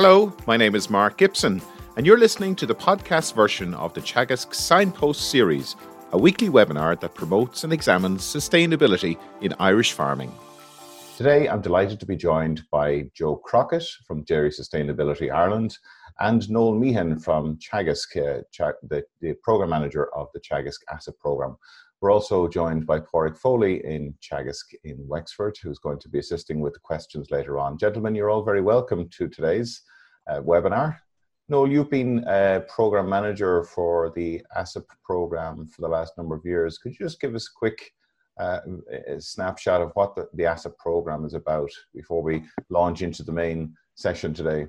Hello, my name is Mark Gibson, and you're listening to the podcast version of the Teagasc Signpost series, a weekly webinar that promotes and examines sustainability in Irish farming. Today, I'm delighted to be joined by Joe Crockett from Dairy Sustainability Ireland and Noel Meehan from Teagasc, uh, the, the program manager of the Teagasc ASSAP program. We're also joined by Pádraig Foley in Teagasc in Wexford, who's going to be assisting with the questions later on. Gentlemen, you're all very welcome to today's uh, webinar. Noel, you've been a program manager for the ASSAP program for the last number of years. Could you just give us a quick uh, a snapshot of what the, the ASSAP program is about before we launch into the main session today?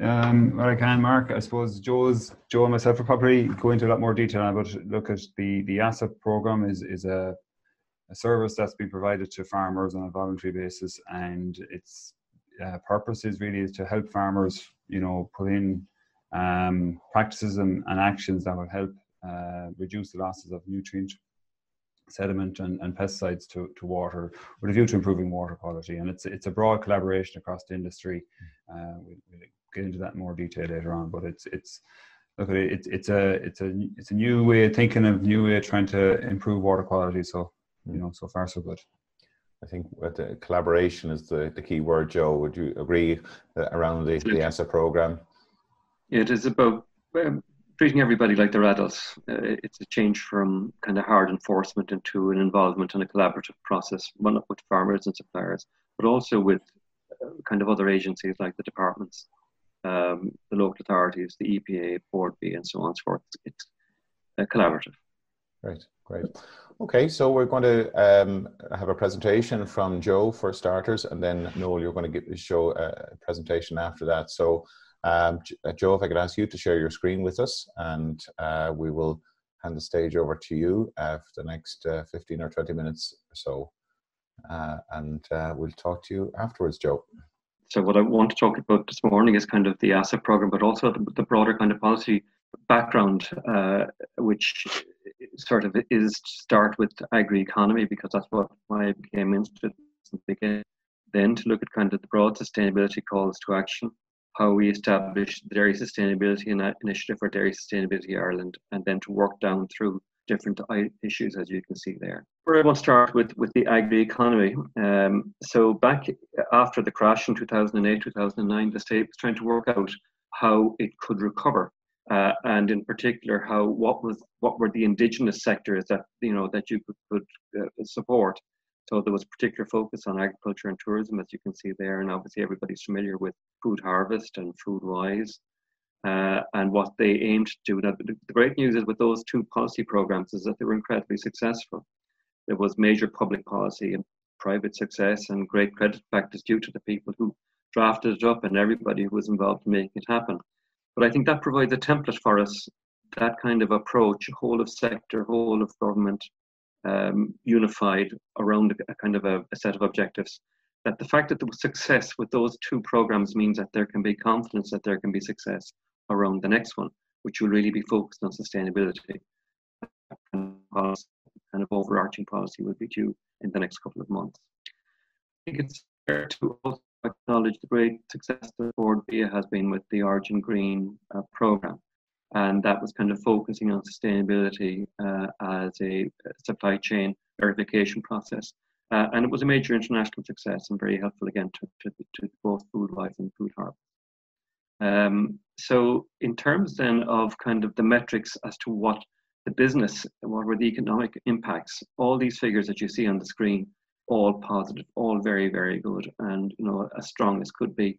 Um, what I can, Mark, I suppose Joe's Joe and myself will probably go into a lot more detail. But look at the the ASSAP program is is a a service that's been provided to farmers on a voluntary basis, and its uh, purpose is really is to help farmers, you know, put in um, practices and, and, actions that will help uh, reduce the losses of nutrient sediment and, and pesticides to, to water with a view to improving water quality. And it's it's a broad collaboration across the industry. Uh, we, we'll get into that in more detail later on, but it's it's look it's it's a it's a it's a new way of thinking of new way of trying to improve water quality. So you hmm. know, so far so good. I think the collaboration is the, the key word, Joe. Would you agree around the, the ASSAP program? It is about um, treating everybody like they're adults. Uh, it's a change from kind of hard enforcement into an involvement in a collaborative process, one with farmers and suppliers, but also with uh, kind of other agencies like the departments, um, the local authorities, the EPA, Bord Bia, and so on and so forth. It's uh, collaborative. Great, great. Okay, so we're going to um, have a presentation from Joe for starters, and then Noel, you're going to give, show a presentation after that. So um, uh, Joe, if I could ask you to share your screen with us, and uh, we will hand the stage over to you uh, for the next uh, 15 or 20 minutes or so. Uh, and uh, we'll talk to you afterwards, Joe. So, what I want to talk about this morning is kind of the ASSAP program, but also the broader kind of policy background, which sort of is to start with agri economy, because that's what why I became interested in. Then to look at kind of the broad sustainability calls to action how we established the Dairy Sustainability Initiative for Dairy Sustainability Ireland, and then to work down through different issues, as you can see there. Where I want to start with, with the agri economy. Um, so, back after the crash in 2008 2009, the state was trying to work out how it could recover. Uh, and in particular, how what was what were the indigenous sectors that you know that you could, could uh, support, so there was particular focus on agriculture and tourism, as you can see there, and obviously everybody's familiar with Food Harvest and Foodwise, uh, and what they aimed to do. Now, the, the great news is with those two policy programs is that they were incredibly successful. There was major public policy and private success and great credit factors due to the people who drafted it up and everybody who was involved in making it happen. But I think that provides a template for us, that kind of approach, whole of sector, whole of government, um, unified around a, kind of a, a, set of objectives. That the fact that there was success with those two programs means that there can be confidence that there can be success around the next one, which will really be focused on sustainability. And kind of overarching policy will be due in the next couple of months. I think it's fair to also acknowledge the great success that Bord Bia has been with the Origin Green uh, program and that was kind of focusing on sustainability uh, as a supply chain verification process. Uh, and it was a major international success and very helpful again to, to, to both Foodwise and Food Harvest. Um, so, in terms then of kind of the metrics as to what the business, what were the economic impacts, all these figures that you see on the screen, all positive, all very, very good, and you know as strong as could be.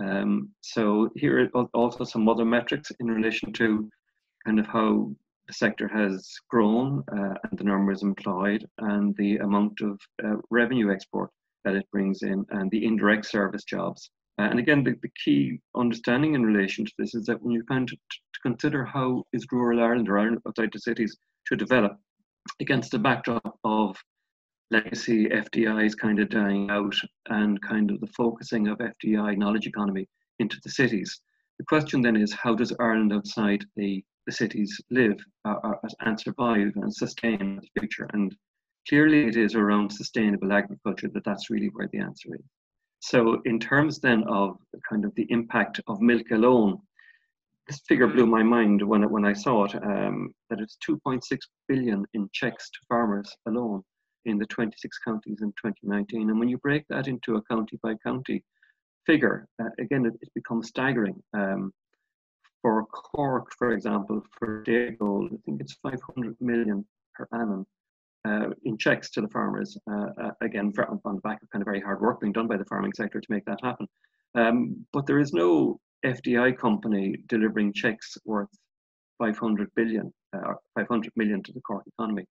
Um, so here are also some other metrics in relation to kind of how the sector has grown uh, and the numbers employed and the amount of uh, revenue export that it brings in and the indirect service jobs. Uh, and again, the, the, key understanding in relation to this is that when you kind of to consider how is rural Ireland or Ireland outside the cities to develop against the backdrop of legacy FDI is kind of dying out and kind of the focusing of FDI knowledge economy into the cities. The question then is how does Ireland outside the, the cities live uh, uh and survive and sustain the future? And clearly it is around sustainable agriculture that that's really where the answer is. So in terms then of kind of the impact of milk alone, this figure blew my mind when when I saw it. Um, that it's 2.6 billion in checks to farmers alone in the 26 counties in 2019. And when you break that into a county by county figure, uh, again, it, it, becomes staggering. Um, for Cork, for example, for Dairygold, I think it's 500 million per annum uh, in checks to the farmers. Uh, uh again, for, on the back of kind of very hard work being done by the farming sector to make that happen. Um, but there is no FDI company delivering checks worth 500 billion, uh, 500 million to the Cork economy.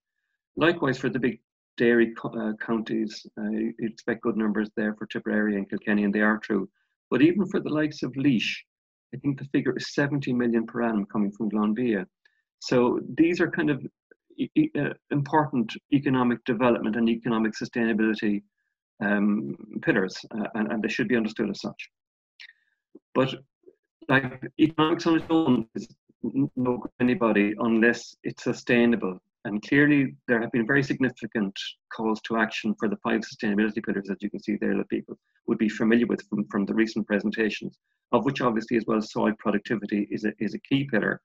Likewise, for the big dairy co- uh, counties, uh, you expect good numbers there for Tipperary and Kilkenny, and they are true. But even for the likes of Laois, I think the figure is 70 million per annum coming from Glanbia. So these are kind of e- uh, important economic development and economic sustainability um, pillars, uh, and, and, they should be understood as such. But like economics on its own is no good anybody unless it's sustainable and clearly, there have been very significant calls to action for the five sustainability pillars that you can see there that people would be familiar with from, from the recent presentations, of which obviously as well soil productivity is a, is a key pillar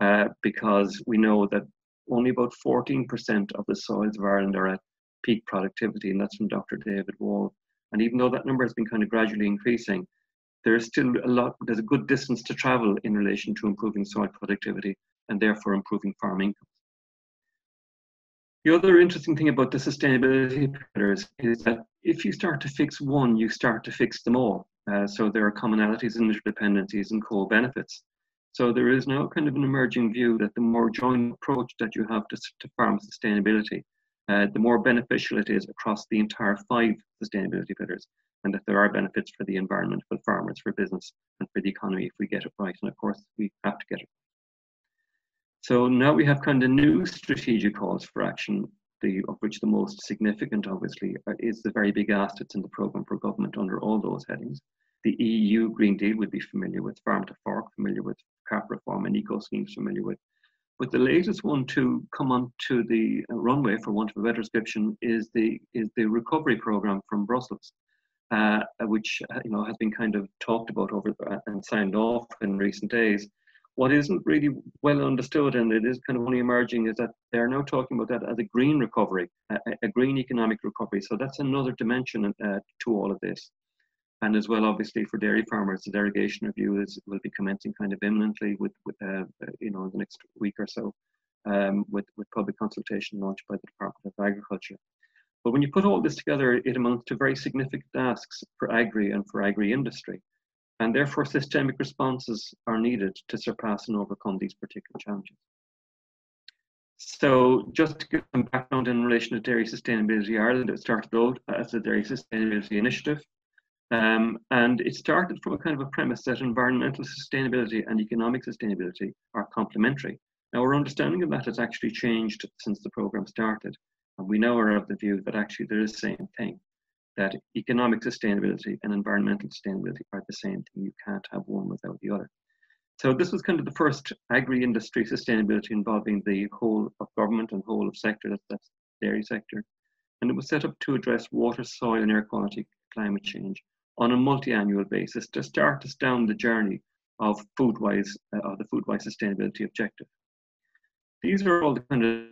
uh, because we know that only about 14% of the soils of Ireland are at peak productivity, and that's from Dr. David Wall. And even though that number has been kind of gradually increasing, there is still a lot, there's a good distance to travel in relation to improving soil productivity and therefore improving farm income. The other interesting thing about the sustainability pillars is that if you start to fix one, you start to fix them all. Uh, so there are commonalities and interdependencies and co-benefits. So there is now kind of an emerging view that the more joint approach that you have to, to farm sustainability, uh, the more beneficial it is across the entire five sustainability pillars, and that there are benefits for the environment, for farmers, for business, and for the economy if we get it right. And of course, we have to get it so now we have kind of new strategic calls for action, the, of which the most significant, obviously, uh, is the very big assets in the programme for government under all those headings. The EU Green Deal would be familiar with, Farm to Fork, familiar with, CAP reform and eco schemes familiar with. But the latest one to come onto the uh, runway, for want of a better description, is the is the recovery program from Brussels, uh, which uh, you know has been kind of talked about over and signed off in recent days what isn't really well understood and it is kind of only emerging is that they're now talking about that as a green recovery, a, a green economic recovery. So that's another dimension uh, to all of this. And as well, obviously, for dairy farmers, the derogation review is will be commencing kind of imminently with, with uh, you know, the next week or so, um, with with public consultation launched by the Department of Agriculture. But when you put all this together, it amounts to very significant asks for agri and for agri industry and therefore systemic responses are needed to surpass and overcome these particular challenges. So just to give some background in relation to Dairy Sustainability Ireland, it started out as a Dairy Sustainability Initiative. Um, and it started from a kind of a premise that environmental sustainability and economic sustainability are complementary. Now, our understanding of that has actually changed since the program started. And we now are of the view that actually they're the same thing that economic sustainability and environmental sustainability are the same thing. You can't have one without the other. So this was kind of the first agri-industry sustainability involving the whole of government and whole of sector, that's, dairy sector. And it was set up to address water, soil and air quality, climate change on a multi-annual basis to start us down the journey of food-wise, uh, of the food-wise sustainability objective. These are all the kind of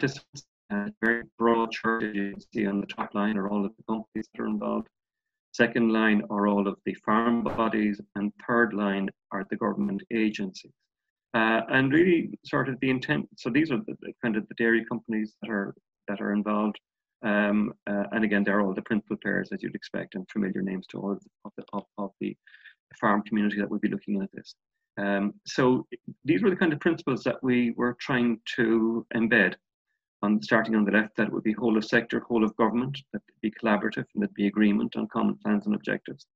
uh, very broad chart you can see on the top line are all of the companies that are involved. Second line are all of the farm bodies, and third line are the government agencies. Uh, and really, sort of the intent. So these are the, the, kind of the dairy companies that are that are involved. Um, uh, and again, they're all the principal players as you'd expect, and familiar names to all of the, of the, of the farm community that would be looking at this. Um, so these were the kind of principles that we were trying to embed on starting on the left, that would be whole of sector, whole of government, that be collaborative, and that be agreement on common plans and objectives.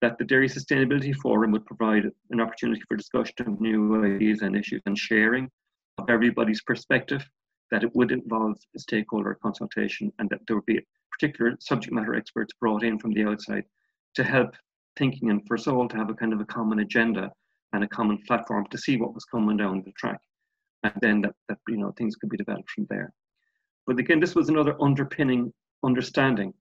That the Dairy Sustainability Forum would provide an opportunity for discussion of new ideas and issues and sharing of everybody's perspective, that it would involve stakeholder consultation, and that there would be particular subject matter experts brought in from the outside to help thinking and for us all to have a kind of a common agenda and a common platform to see what was coming down the track and then that, that you know things could be developed from there. But again, this was another underpinning understanding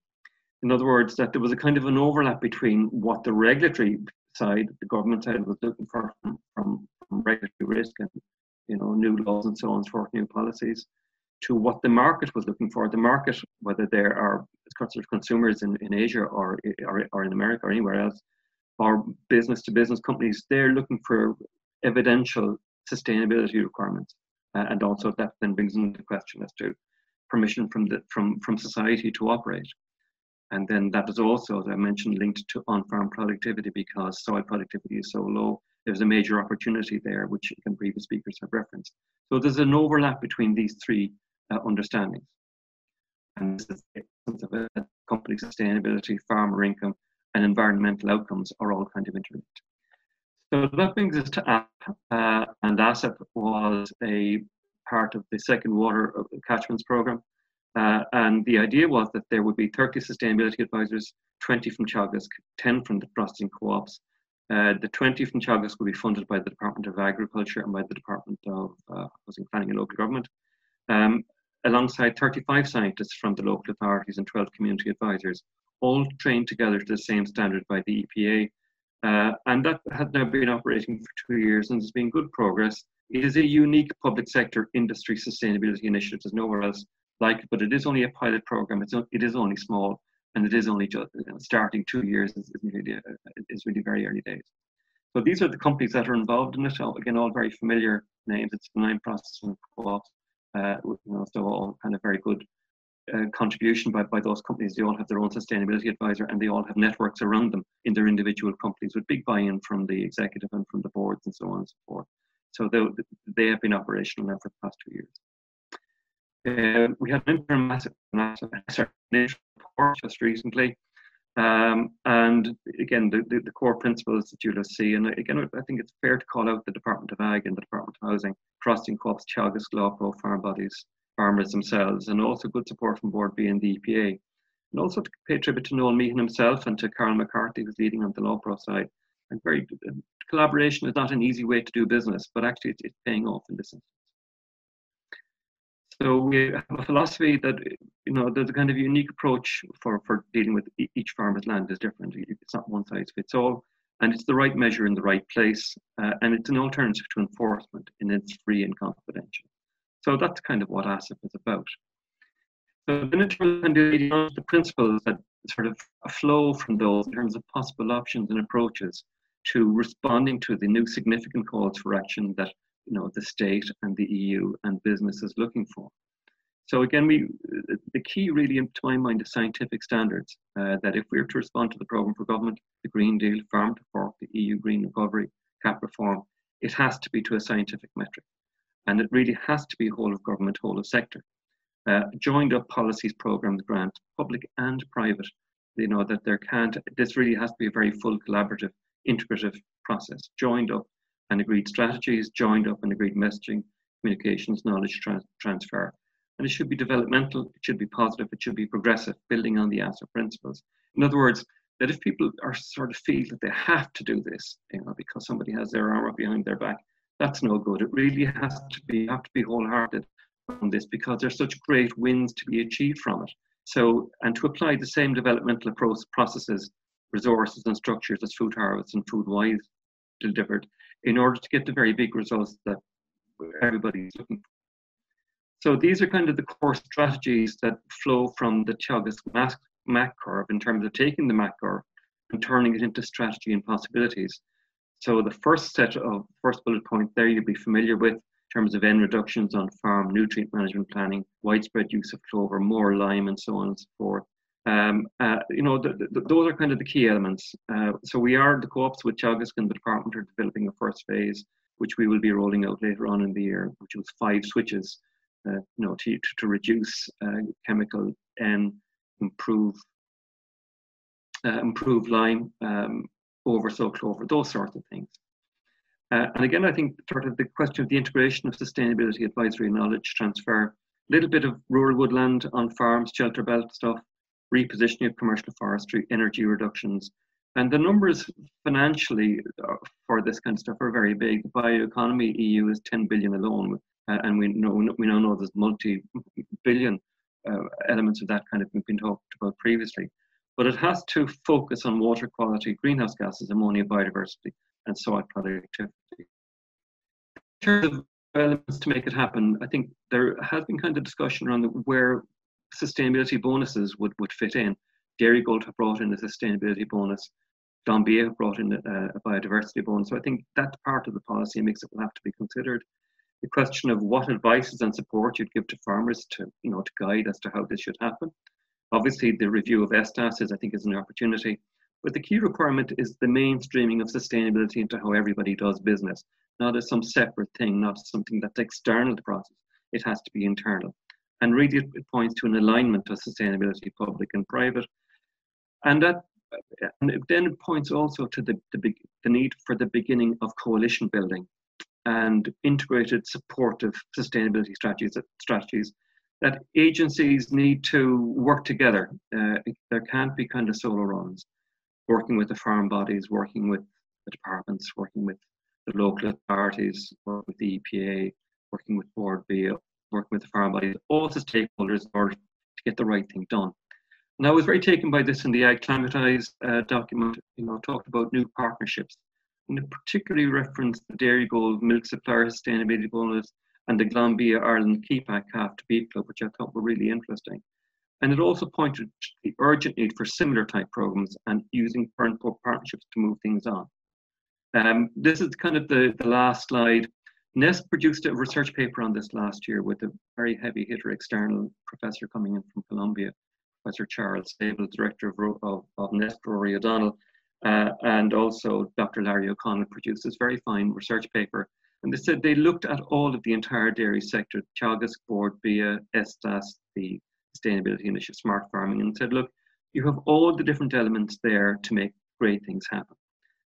In other words, that there was a kind of an overlap between what the regulatory side, the government side, was looking for from, from, from regulatory risk and you know new laws and so on for new policies, to what the market was looking for. The market, whether there are consumers in, in Asia or, or, or in America or anywhere else, or business to business companies, they're looking for evidential sustainability requirements. Uh, and also that then brings into question as to permission from the from from society to operate. And then that is also, as I mentioned, linked to on-farm productivity because soil productivity is so low. There's a major opportunity there, which again, previous speakers have referenced. So there's an overlap between these three uh, understandings. And this is of a company sustainability, farmer income, and environmental outcomes are all kind of interlinked. So that brings us to ASSAP, uh, and ASSAP was a part of the second water catchments program. Uh, and the idea was that there would be 30 sustainability advisors, 20 from Teagasc, 10 from the processing co-ops. Uh, the 20 from Teagasc will be funded by the Department of Agriculture and by the Department of uh, Housing Planning and Local Government, um, alongside 35 scientists from the local authorities and 12 community advisors, all trained together to the same standard by the EPA. Uh, and that has now been operating for two years and has been good progress. It is a unique public sector industry sustainability initiative. There's nowhere else like it, but it is only a pilot program. It's it is only small, and it is only just you know, starting two years is, is really uh, is really very early days. So these are the companies that are involved in it. Again, all very familiar names. It's the nine processing co-ops, uh, you know, so all kind of very good uh, contribution by, by those companies. They all have their own sustainability advisor and they all have networks around them in their individual companies with big buy-in from the executive and from the boards and so on and so forth. So they, they have been operational now for the past two years. Uh, we had an interim report just recently. Um, and again, the, the, the, core principles that you'll see, and again, I think it's fair to call out the Department of Ag and the Department of Housing, Crossing Co-ops, Teagasc, Lawpro, farm bodies, farmers themselves, and also good support from Bord Bia and the EPA. And also to pay tribute to Noel Meehan himself and to Carol McCarthy, who's leading on the LawPro side. And very collaboration is not an easy way to do business, but actually it's, it's paying off in this instance. So we have a philosophy that you know there's a kind of unique approach for for dealing with each farmer's land is different. It's not one size fits all, and it's the right measure in the right place, uh, and it's an alternative to enforcement, and it's free and confidential. So that's kind of what ASSAP is about. So in terms of the principles that sort of flow from those in terms of possible options and approaches to responding to the new significant calls for action that you know the state and the EU and business is looking for. So again, we the key really, to my mind, is scientific standards. Uh, that if we are to respond to the program for government, the Green Deal, Farm to Fork, the EU Green Recovery, CAP reform, it has to be to a scientific metric, and it really has to be whole of government, whole of sector. Uh, joined up policies, programs, grants, public and private. You know that there can't. This really has to be a very full, collaborative, integrative process. Joined up and agreed strategies, joined up and agreed messaging, communications, knowledge tra- transfer. And it should be developmental, it should be positive, it should be progressive, building on the ASSAP principles. In other words, that if people are sort of feel that they have to do this, you know, because somebody has their armor behind their back, that's no good. It really has to be have to be wholehearted on this because there's such great wins to be achieved from it. So, and to apply the same developmental processes, resources, and structures as Food Harvest and Food Wise delivered in order to get the very big results that everybody's looking for. So these are kind of the core strategies that flow from the Teagasc MAC curve in terms of taking the MAC curve and turning it into strategy and possibilities. So the first set of first bullet point there you'll be familiar with in terms of N reductions on farm nutrient management planning, widespread use of clover, more lime, and so on and so forth. Um, uh, you know, the, the, those are kind of the key elements. Uh, so we are the co-ops with Teagasc and the department are developing a first phase, which we will be rolling out later on in the year, which was five switches, uh, you know, to, to reduce uh, chemical and improve uh, improve lime, um, oversow clover, those sorts of things. Uh, and again, I think sort of the question of the integration of sustainability advisory knowledge transfer, a little bit of rural woodland on farms, shelter belt stuff, repositioning of commercial forestry, energy reductions. And the numbers financially uh, for this kind of stuff are very big. The bioeconomy EU is 10 billion alone, uh, and we know we now know there's multi-billion uh, elements of that kind of we've been talked about previously. But it has to focus on water quality, greenhouse gases, ammonia, biodiversity, and soil productivity. In terms of elements to make it happen, I think there has been kind of discussion around where sustainability bonuses would, would fit in. Dairygold have brought in a sustainability bonus. Glanbia have brought in a, a, biodiversity bonus. So I think that part of the policy mix it will have to be considered. The question of what advices and support you'd give to farmers to, you know, to guide as to how this should happen. Obviously, the review of ESTAS is, I think, is an opportunity. But the key requirement is the mainstreaming of sustainability into how everybody does business, not as some separate thing, not something that's external to the process. It has to be internal. And really, it points to an alignment of sustainability, public and private. And that and it then points also to the, the, the need for the beginning of coalition building and integrated supportive sustainability strategies, strategies that agencies need to work together. Uh, there can't be kind of solo runs. Working with the farm bodies, working with the departments, working with the local authorities, working with the EPA, working with Bord Bia, working with the farm bodies, all the stakeholders in order to get the right thing done. And I was very taken by this in the Ag Climatize uh, document, you know, talked about new partnerships. And it particularly referenced the Dairygold Milk Supplier Sustainability Bonus and the Glanbia Ireland Kepak Calf to Beef Club, which I thought were really interesting. And it also pointed to the urgent need for similar type programs and using current partnerships to move things on. Um, this is kind of the, the last slide. NESC produced a research paper on this last year with a very heavy hitter external professor coming in from Columbia, Professor Charles Sabel, director of, of, of NESC, Rory O'Donnell, uh, and also Dr. Larry O'Connell produced this very fine research paper. And they said they looked at all of the entire dairy sector, Teagasc, Bord, Bia, ESTAS, the Sustainability Initiative, Smart Farming, and said, look, you have all the different elements there to make great things happen.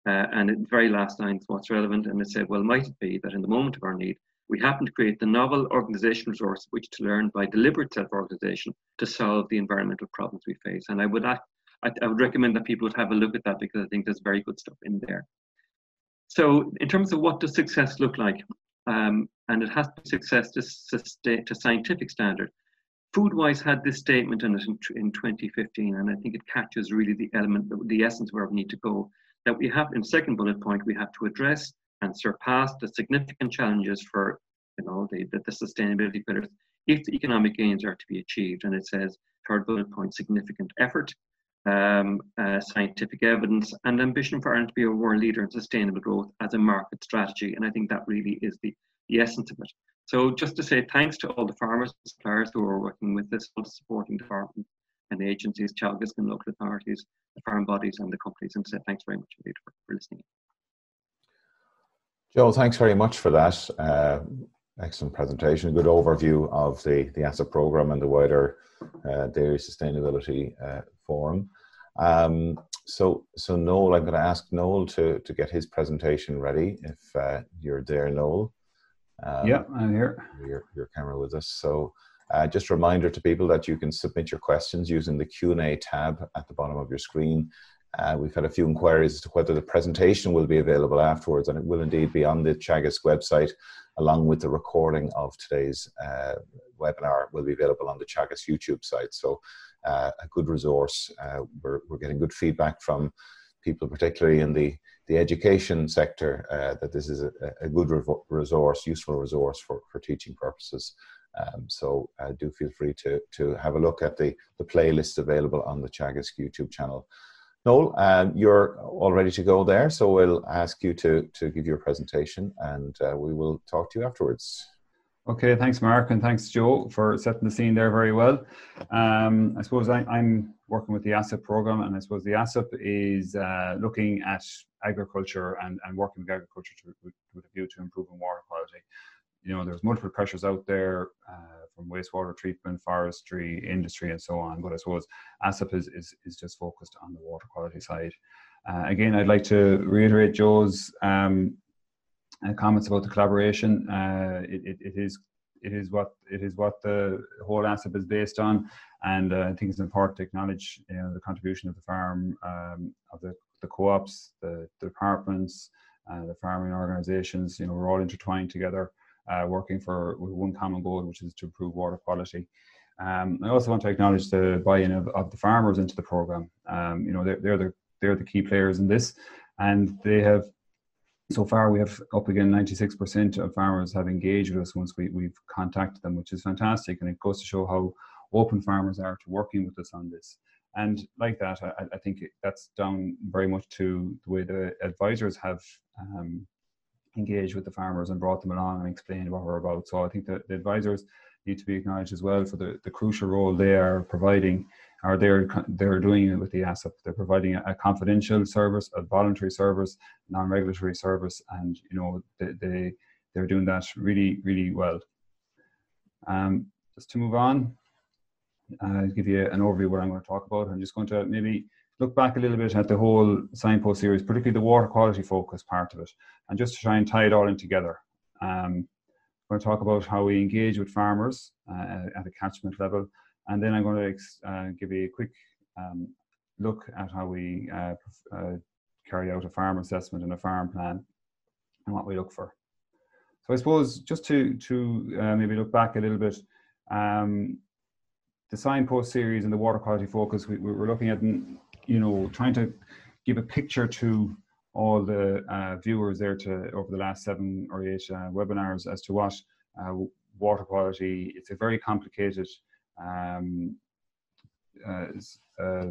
Uh, and the very last line is what's relevant, and it said, well, might it be that in the moment of our need, we happen to create the novel organization resource which to learn by deliberate self-organization to solve the environmental problems we face. And I would act, I, I, would recommend that people would have a look at that because I think there's very good stuff in there. So in terms of what does success look like, um, and it has to be success to, to scientific standard. Foodwise had this statement in it in, in 2015, and I think it catches really the element, the essence where we need to go. That we have, in second bullet point, we have to address and surpass the significant challenges for you know the, the, the sustainability pillars if the economic gains are to be achieved. And it says, third bullet point, significant effort, um, uh, scientific evidence, and ambition for Ireland to be a world leader in sustainable growth as a market strategy. And I think that really is the, the essence of it. So just to say thanks to all the farmers and suppliers who are working with this, all the supporting department and agencies, Teagasc and local authorities, the farm bodies and the companies, and say thanks very much indeed for, for listening. Joe, thanks very much for that. Uh, excellent presentation, good overview of the, the ASSAP program and the wider uh, dairy sustainability uh, forum. Um, so, so Noel, I'm going to ask Noel to, to get his presentation ready if uh, you're there, Noel. Um, yeah, I'm here. Your, your camera with us. So, uh, just a reminder to people that you can submit your questions using the Q&A tab at the bottom of your screen. Uh, we've had a few inquiries as to whether the presentation will be available afterwards, and it will indeed be on the Teagasc website, along with the recording of today's uh, webinar will be available on the Teagasc YouTube site. So, uh, a good resource. Uh, we're, we're getting good feedback from people, particularly in the, the education sector, uh, that this is a, a good resource, useful resource for, for teaching purposes. Um, so uh, do feel free to, to have a look at the, the playlist available on the Teagasc YouTube channel. Noel, um, you're all ready to go there, so we'll ask you to, to give your presentation and uh, we will talk to you afterwards. Okay, thanks, Mark, and thanks, Joe, for setting the scene there very well. Um, I suppose I, am working with the ASSAP program, and I suppose the ASSAP is uh, looking at agriculture and, and working with agriculture to, with, with a view to improving water quality. You know, there's multiple pressures out there uh, from wastewater treatment, forestry, industry, and so on. But I suppose ASSAP is, is, is just focused on the water quality side. Uh, again, I'd like to reiterate Joe's um, uh, comments about the collaboration. Uh, it, it, it is it is what it is what the whole ASSAP is based on, and uh, I think it's important to acknowledge you know, the contribution of the farm, um, of the, the co-ops, the, the departments, uh, the farming organisations. You know, we're all intertwined together, uh, working for one common goal, which is to improve water quality. Um, I also want to acknowledge the buy-in of, of the farmers into the program. Um, you know, they're, they're the they're the key players in this, and they have so far we have up again 96% of farmers have engaged with us once we, we've contacted them, which is fantastic, and it goes to show how open farmers are to working with us on this. And like that, I, I think that's down very much to the way the advisors have um, engaged with the farmers and brought them along and explained what we're about. So I think that the advisors need to be acknowledged as well for the, the crucial role they are providing or they're they're doing it with the ASSAP. They're providing a, a confidential service, a voluntary service, non-regulatory service, and you know they, they they're doing that really really well. Um, just to move on, I'll give you an overview of what I'm going to talk about. I'm just going to maybe look back a little bit at the whole signpost series, particularly the water quality focus part of it, and just to try and tie it all in together. Um, I'm going to talk about how we engage with farmers uh, at a catchment level, and then I'm going to uh, give you a quick um, look at how we uh, uh, carry out a farm assessment and a farm plan and what we look for. So I suppose just to, to uh, maybe look back a little bit, um, the signpost series and the water quality focus, we, we were looking at, you know, trying to give a picture to all the uh, viewers there to over the last seven or eight uh, webinars as to what uh, water quality, it's a very complicated um, uh, uh,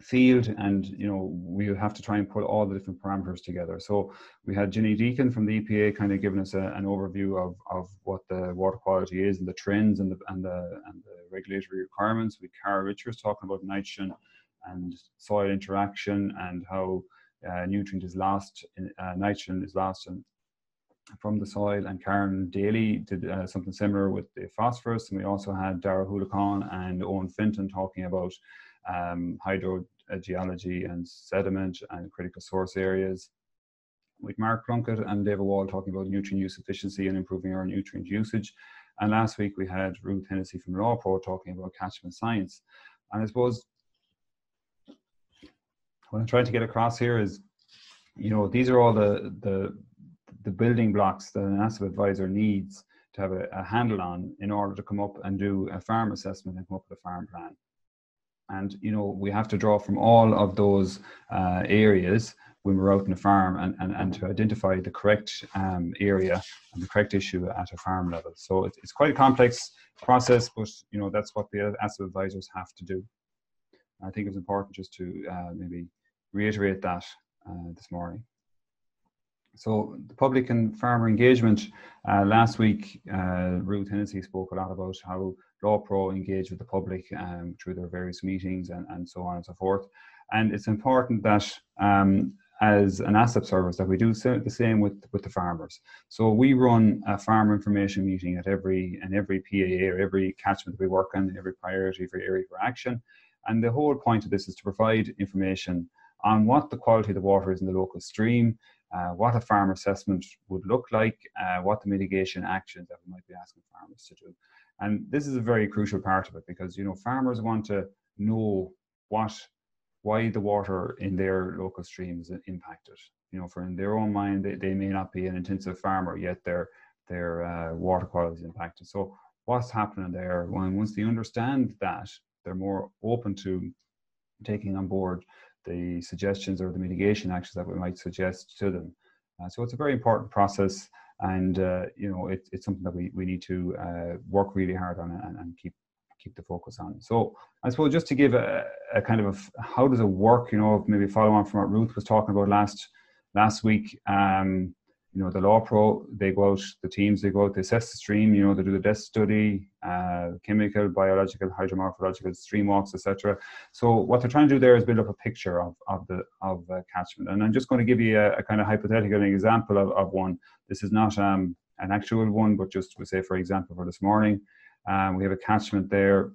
field and you know we have to try and put all the different parameters together. So we had Jenny Deakin from the EPA kind of giving us a, an overview of, of what the water quality is and the trends and the and the, and the regulatory requirements. We Karl Richards talking about nitrogen and soil interaction and how uh, nutrient is lost in, uh, nitrogen is lost from the soil, and Karen Daly did uh, something similar with the phosphorus. And we also had Daire Ó hUallacháin and Owen Fenton talking about um, hydrogeology and sediment and critical source areas. With Mark Plunkett and David Wall talking about nutrient use efficiency and improving our nutrient usage. And last week we had Ruth Hennessy from LawPro talking about catchment science. And I suppose what I'm trying to get across here is, you know, these are all the the the building blocks that an ASSAP advisor needs to have a, a, handle on in order to come up and do a farm assessment and come up with a farm plan. And you know we have to draw from all of those uh, areas when we're out in a farm and, and, and to identify the correct um, area and the correct issue at a farm level. So it's, it's quite a complex process, but you know that's what the ASSAP advisors have to do. I think it's important just to uh, maybe reiterate that uh, this morning. So the public and farmer engagement. Uh, last week, uh, Ruth Hennessy spoke a lot about how LawPro engage with the public um, through their various meetings and, and so on and so forth. And it's important that um, as an ASSAP service that we do the same with, with the farmers. So we run a farmer information meeting at every and every PAA or every catchment that we work on, every priority for area for action. And the whole point of this is to provide information on what the quality of the water is in the local stream, uh, what a farm assessment would look like, uh, what the mitigation actions that we might be asking farmers to do. And this is a very crucial part of it because you know farmers want to know what why the water in their local stream is impacted. You know, for in their own mind, they, they may not be an intensive farmer yet their their uh, water quality is impacted. So what's happening there? When once they understand that, they're more open to taking on board the suggestions or the mitigation actions that we might suggest to them. Uh, so it's a very important process, and uh, you know it, it's something that we, we need to uh, work really hard on and, and, keep keep the focus on. So I suppose just to give a, a kind of how does it work, you know, maybe follow on from what Ruth was talking about last last week. Um, you know, the LawPro they go out, the teams, they go out, they assess the stream, you know, they do the desk study, uh, chemical, biological, hydromorphological, stream walks, etc. So what they're trying to do there is build up a picture of, of the of uh, catchment. And I'm just going to give you a, a kind of hypothetical example of, of one. This is not um, an actual one, but just to say, for example, for this morning, um, we have a catchment there,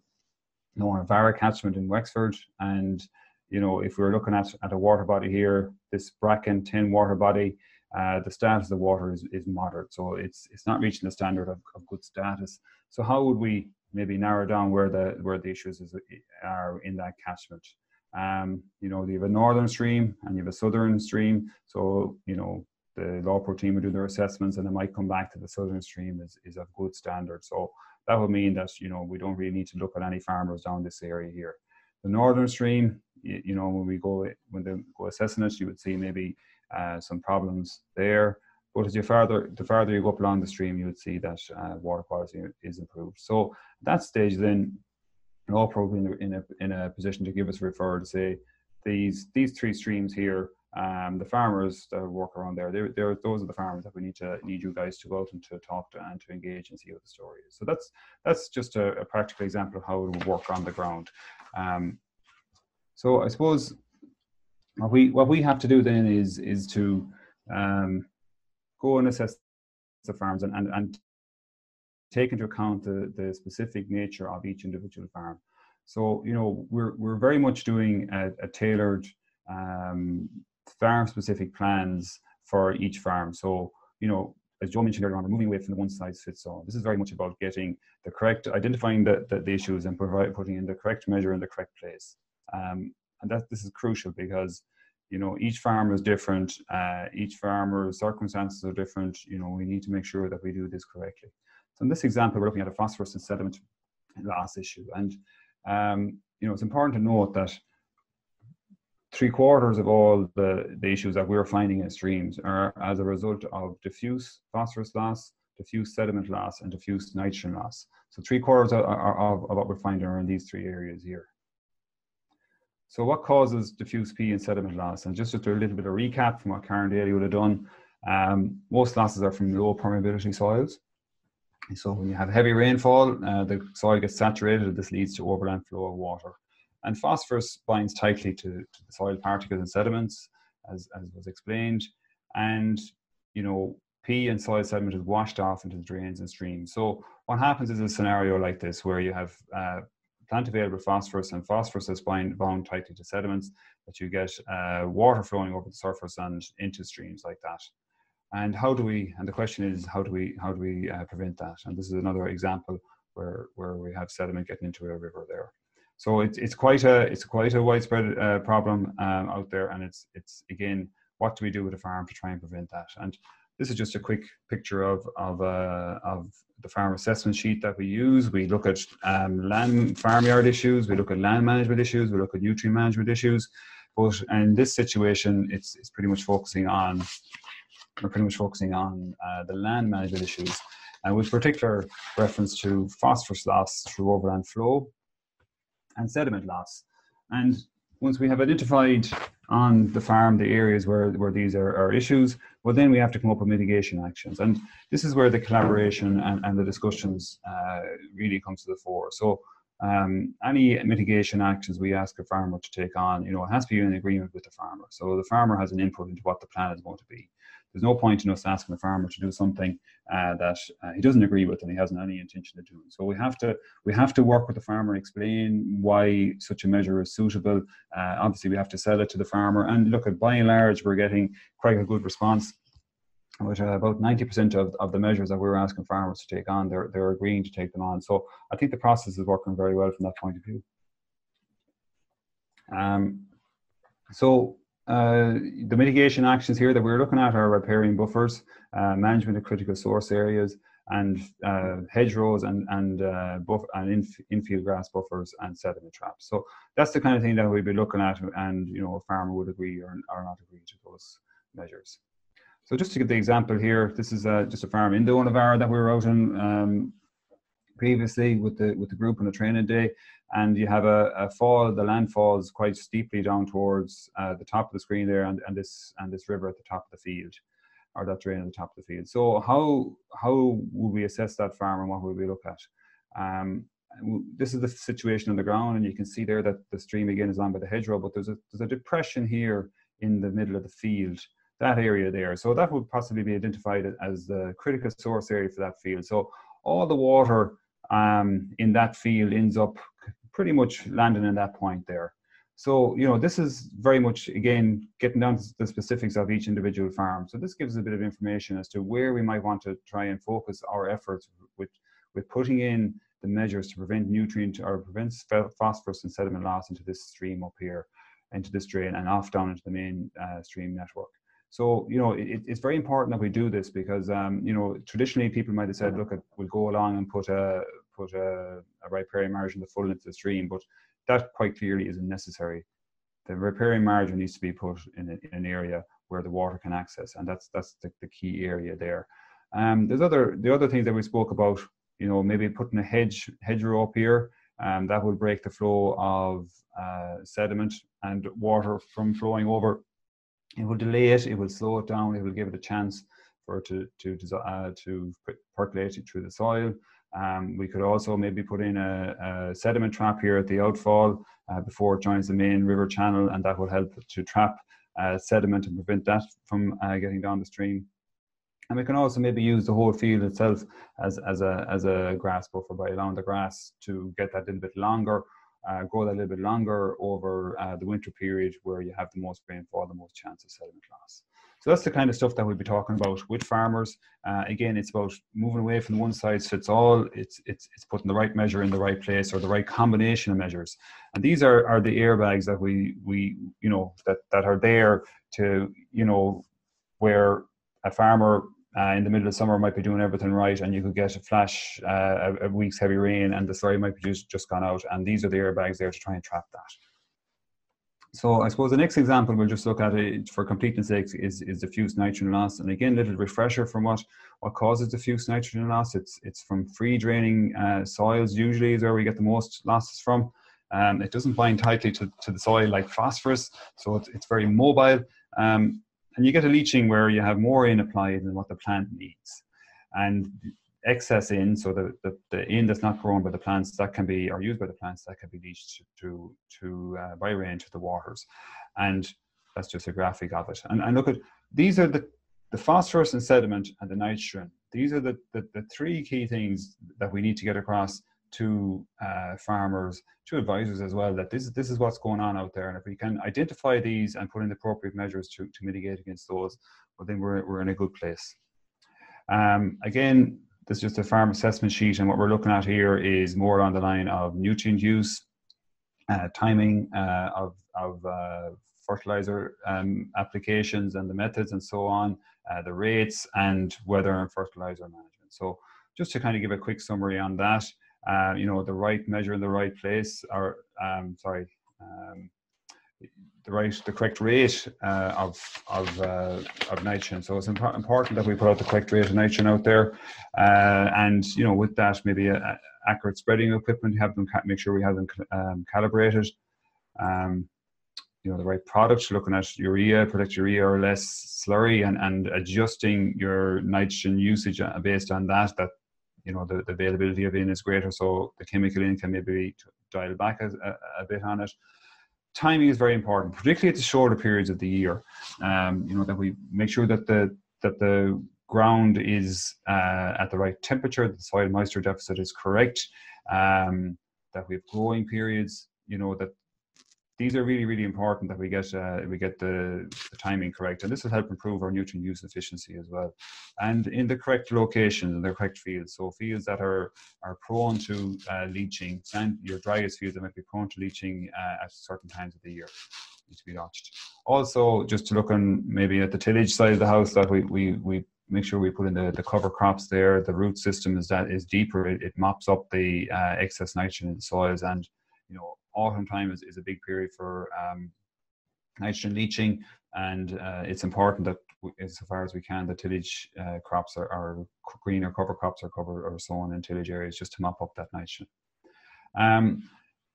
you know, a Vara catchment in Wexford, and you know, if we we're looking at, at a water body here, this Bracken 10 water body, uh, the status of the water is, is moderate. So it's it's not reaching the standard of, of good status. So how would we maybe narrow down where the where the issues is, are in that catchment? Um, you know, you have a northern stream and you have a southern stream. So you know the LawPro team would do their assessments and it might come back to the southern stream is, is of good standard. So that would mean that you know we don't really need to look at any farmers down this area here. The northern stream, you, you know, when we go when they go assessing it, you would see maybe uh, some problems there. But as you farther the farther you go up along the stream, you would see that uh, water quality is improved. So at that stage, then all probably in a, in a, in a position to give us a referral to say these these three streams here um, the farmers that work around there, they're, they're, those are the farmers that we need to need you guys to go out and to talk to and to engage and see what the story is. So that's that's just a, a practical example of how it will work on the ground. Um, so I suppose what we what we have to do then is is to um, go and assess the farms and, and, and take into account the, the specific nature of each individual farm. So you know we're we're very much doing a, a tailored um, farm specific plans for each farm. So, you know, as Joe mentioned earlier on, we're moving away from the one size fits all. This is very much about getting the correct, identifying the, the, the issues and provide, putting in the correct measure in the correct place. Um, and that this is crucial because, you know, each farm is different. Uh, each farmer's circumstances are different. You know, we need to make sure that we do this correctly. So in this example, we're looking at a phosphorus and sediment loss issue. And, um, you know, it's important to note that three quarters of all the, the issues that we're finding in streams are as a result of diffuse phosphorus loss, diffuse sediment loss, and diffuse nitrogen loss. So three quarters of, of, of what we're finding are in these three areas here. So what causes diffuse P and sediment loss? And just, just a little bit of recap from what Karen Daly would have done. Um, most losses are from low permeability soils. So when you have heavy rainfall, uh, the soil gets saturated and this leads to overland flow of water. And phosphorus binds tightly to, to the soil particles and sediments, as, as was explained. And, you know, P and soil sediment is washed off into the drains and streams. So what happens is a scenario like this where you have uh, plant available phosphorus and phosphorus is bind, bound tightly to sediments that you get uh, water flowing over the surface and into streams like that. And how do we, and the question is, how do we, how do we uh, prevent that? And this is another example where, where we have sediment getting into a river there. So it's it's quite a it's quite a widespread uh, problem um, out there, and it's it's again, what do we do with a farm to try and prevent that? And this is just a quick picture of of uh, of the farm assessment sheet that we use. We look at um, land farmyard issues, we look at land management issues, we look at nutrient management issues. But in this situation, it's it's pretty much focusing on we're pretty much focusing on uh, the land management issues, and with particular reference to phosphorus loss through overland flow and sediment loss. And once we have identified on the farm the areas where, where these are, are issues, well, then we have to come up with mitigation actions. And this is where the collaboration and, and the discussions uh, really comes to the fore. So um, any mitigation actions we ask a farmer to take on, you know, it has to be in agreement with the farmer. So the farmer has an input into what the plan is going to be there's no point in us asking the farmer to do something uh, that uh, he doesn't agree with and he hasn't any intention of doing. So we have to we have to work with the farmer, explain why such a measure is suitable. Uh, obviously, we have to sell it to the farmer. And look, at by and large, we're getting quite a good response. With uh, about 90% of, of the measures that we're asking farmers to take on, they're, they're agreeing to take them on. So I think the process is working very well from that point of view. Um, so uh, the mitigation actions here that we're looking at are riparian buffers, uh, management of critical source areas, and uh, hedgerows and and uh, and inf- infield grass buffers and sediment traps. So that's the kind of thing that we'd be looking at, and you know, a farmer would agree or, or not agree to those measures. So just to give the example here, this is uh, just a farm in Donavar that we were out in um, previously with the with the group on a training day, and you have a, a, fall. The land falls quite steeply down towards uh, the top of the screen there, and, and this and this river at the top of the field, or that drain at the top of the field. So how how would we assess that farm, and what would we look at? Um, this is the situation on the ground, and you can see there that the stream again is on by the hedgerow, but there's a there's a depression here in the middle of the field, that area there. So that would possibly be identified as the critical source area for that field. So all the water um, in that field ends up pretty much landing in that point there. So, you know, this is very much, again, getting down to the specifics of each individual farm. So this gives a bit of information as to where we might want to try and focus our efforts with, with putting in the measures to prevent nutrient or prevent phosphorus and sediment loss into this stream up here, into this drain and off down into the main uh, stream network. So, you know, it, it's very important that we do this because, um, you know, traditionally people might have said, look, we'll go along and put a, put a, a riparian margin to full into the stream, but that quite clearly isn't necessary. The riparian margin needs to be put in, a, in an area where the water can access, and that's that's the, the key area there. Um, there's other the other things that we spoke about. You know, maybe putting a hedge hedgerow up here, um, that will break the flow of uh, sediment and water from flowing over. It will delay it. It will slow it down. It will give it a chance for it to to uh, to percolate it through the soil. Um, we could also maybe put in a, a sediment trap here at the outfall uh, before it joins the main river channel, and that will help to trap uh, sediment and prevent that from uh, getting down the stream. And we can also maybe use the whole field itself as, as, a, as a grass buffer by allowing the grass to get that little bit longer, uh, grow that little bit longer over uh, the winter period where you have the most rainfall, the most chance of sediment loss. So that's the kind of stuff that we'll be talking about with farmers. Uh, again, it's about moving away from the one size fits all. It's it's it's putting the right measure in the right place or the right combination of measures. And these are are the airbags that we we you know that that are there to you know where a farmer uh, in the middle of summer might be doing everything right, and you could get a flash, uh, a, a, week's heavy rain, and the slurry might be just, just gone out. And these are the airbags there to try and trap that. So I suppose the next example we'll just look at it for completeness sake is, is diffuse nitrogen loss. And again, a little refresher from what, what causes diffuse nitrogen loss. It's, it's from free draining uh, soils usually is where we get the most losses from. Um, it doesn't bind tightly to, to the soil like phosphorus, so it's, it's very mobile. Um, and you get a leaching where you have more in applied than what the plant needs. And excess in, so the, the, the in that's not grown by the plants that can be, or used by the plants that can be leached to, to uh, by rain to the waters. And that's just a graphic of it. And, and look at, these are the, the phosphorus and sediment and the nitrogen. These are the, the, the three key things that we need to get across to uh, farmers, to advisors as well, that this, this is what's going on out there. And if we can identify these and put in the appropriate measures to, to mitigate against those, well, then we're, we're in a good place. Um, again, this is just a farm assessment sheet, and what we're looking at here is more on the line of nutrient use, uh, timing uh, of, of uh, fertilizer um, applications and the methods and so on, uh, the rates, and weather and fertilizer management. So, just to kind of give a quick summary on that, uh, you know, the right measure in the right place, or um, sorry, um, the right, the correct rate uh, of of uh, of nitrogen. So it's imp- important that we put out the correct rate of nitrogen out there, uh, and you know, with that, maybe a, a accurate spreading equipment. Have them make sure we have them um, calibrated. Um, you know the right product looking at urea product urea or less slurry and, and adjusting your nitrogen usage uh, based on that that you know the, the availability of N is greater so the chemical N can maybe dial back a, a, a bit on it timing is very important, particularly at the shorter periods of the year. Um, you know that we make sure that the that the ground is uh, at the right temperature, the soil moisture deficit is correct, um, that we have growing periods. You know that these are really really important that we get uh, we get the, the, timing correct. And this will help improve our nutrient use efficiency as well. And in the correct locations in the correct fields. So fields that are are prone to uh, leaching and your driest fields that might be prone to leaching uh, at certain times of the year need to be watched also just to look on maybe at the tillage side of the house that we we, we make sure we put in the, the cover crops there. The root system is that is deeper. It, it mops up the uh, excess nitrogen in the soils and you know autumn time is, is a big period for um, nitrogen leaching, and uh, it's important that as far as we can, the tillage uh, crops are, are, green or cover crops are covered or sown in tillage areas just to mop up that nitrogen. Um,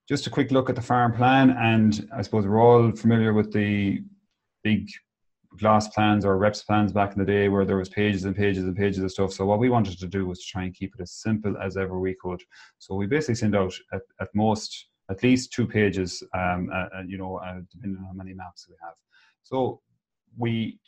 just a quick look at the farm plan, and I suppose we're all familiar with the big GLAS plans or REPS plans back in the day where there was pages and pages and pages of stuff. So what we wanted to do was to try and keep it as simple as ever we could. So we basically send out at, at most at least two pages, um, uh, uh, you know, uh, depending on how many maps we have. So we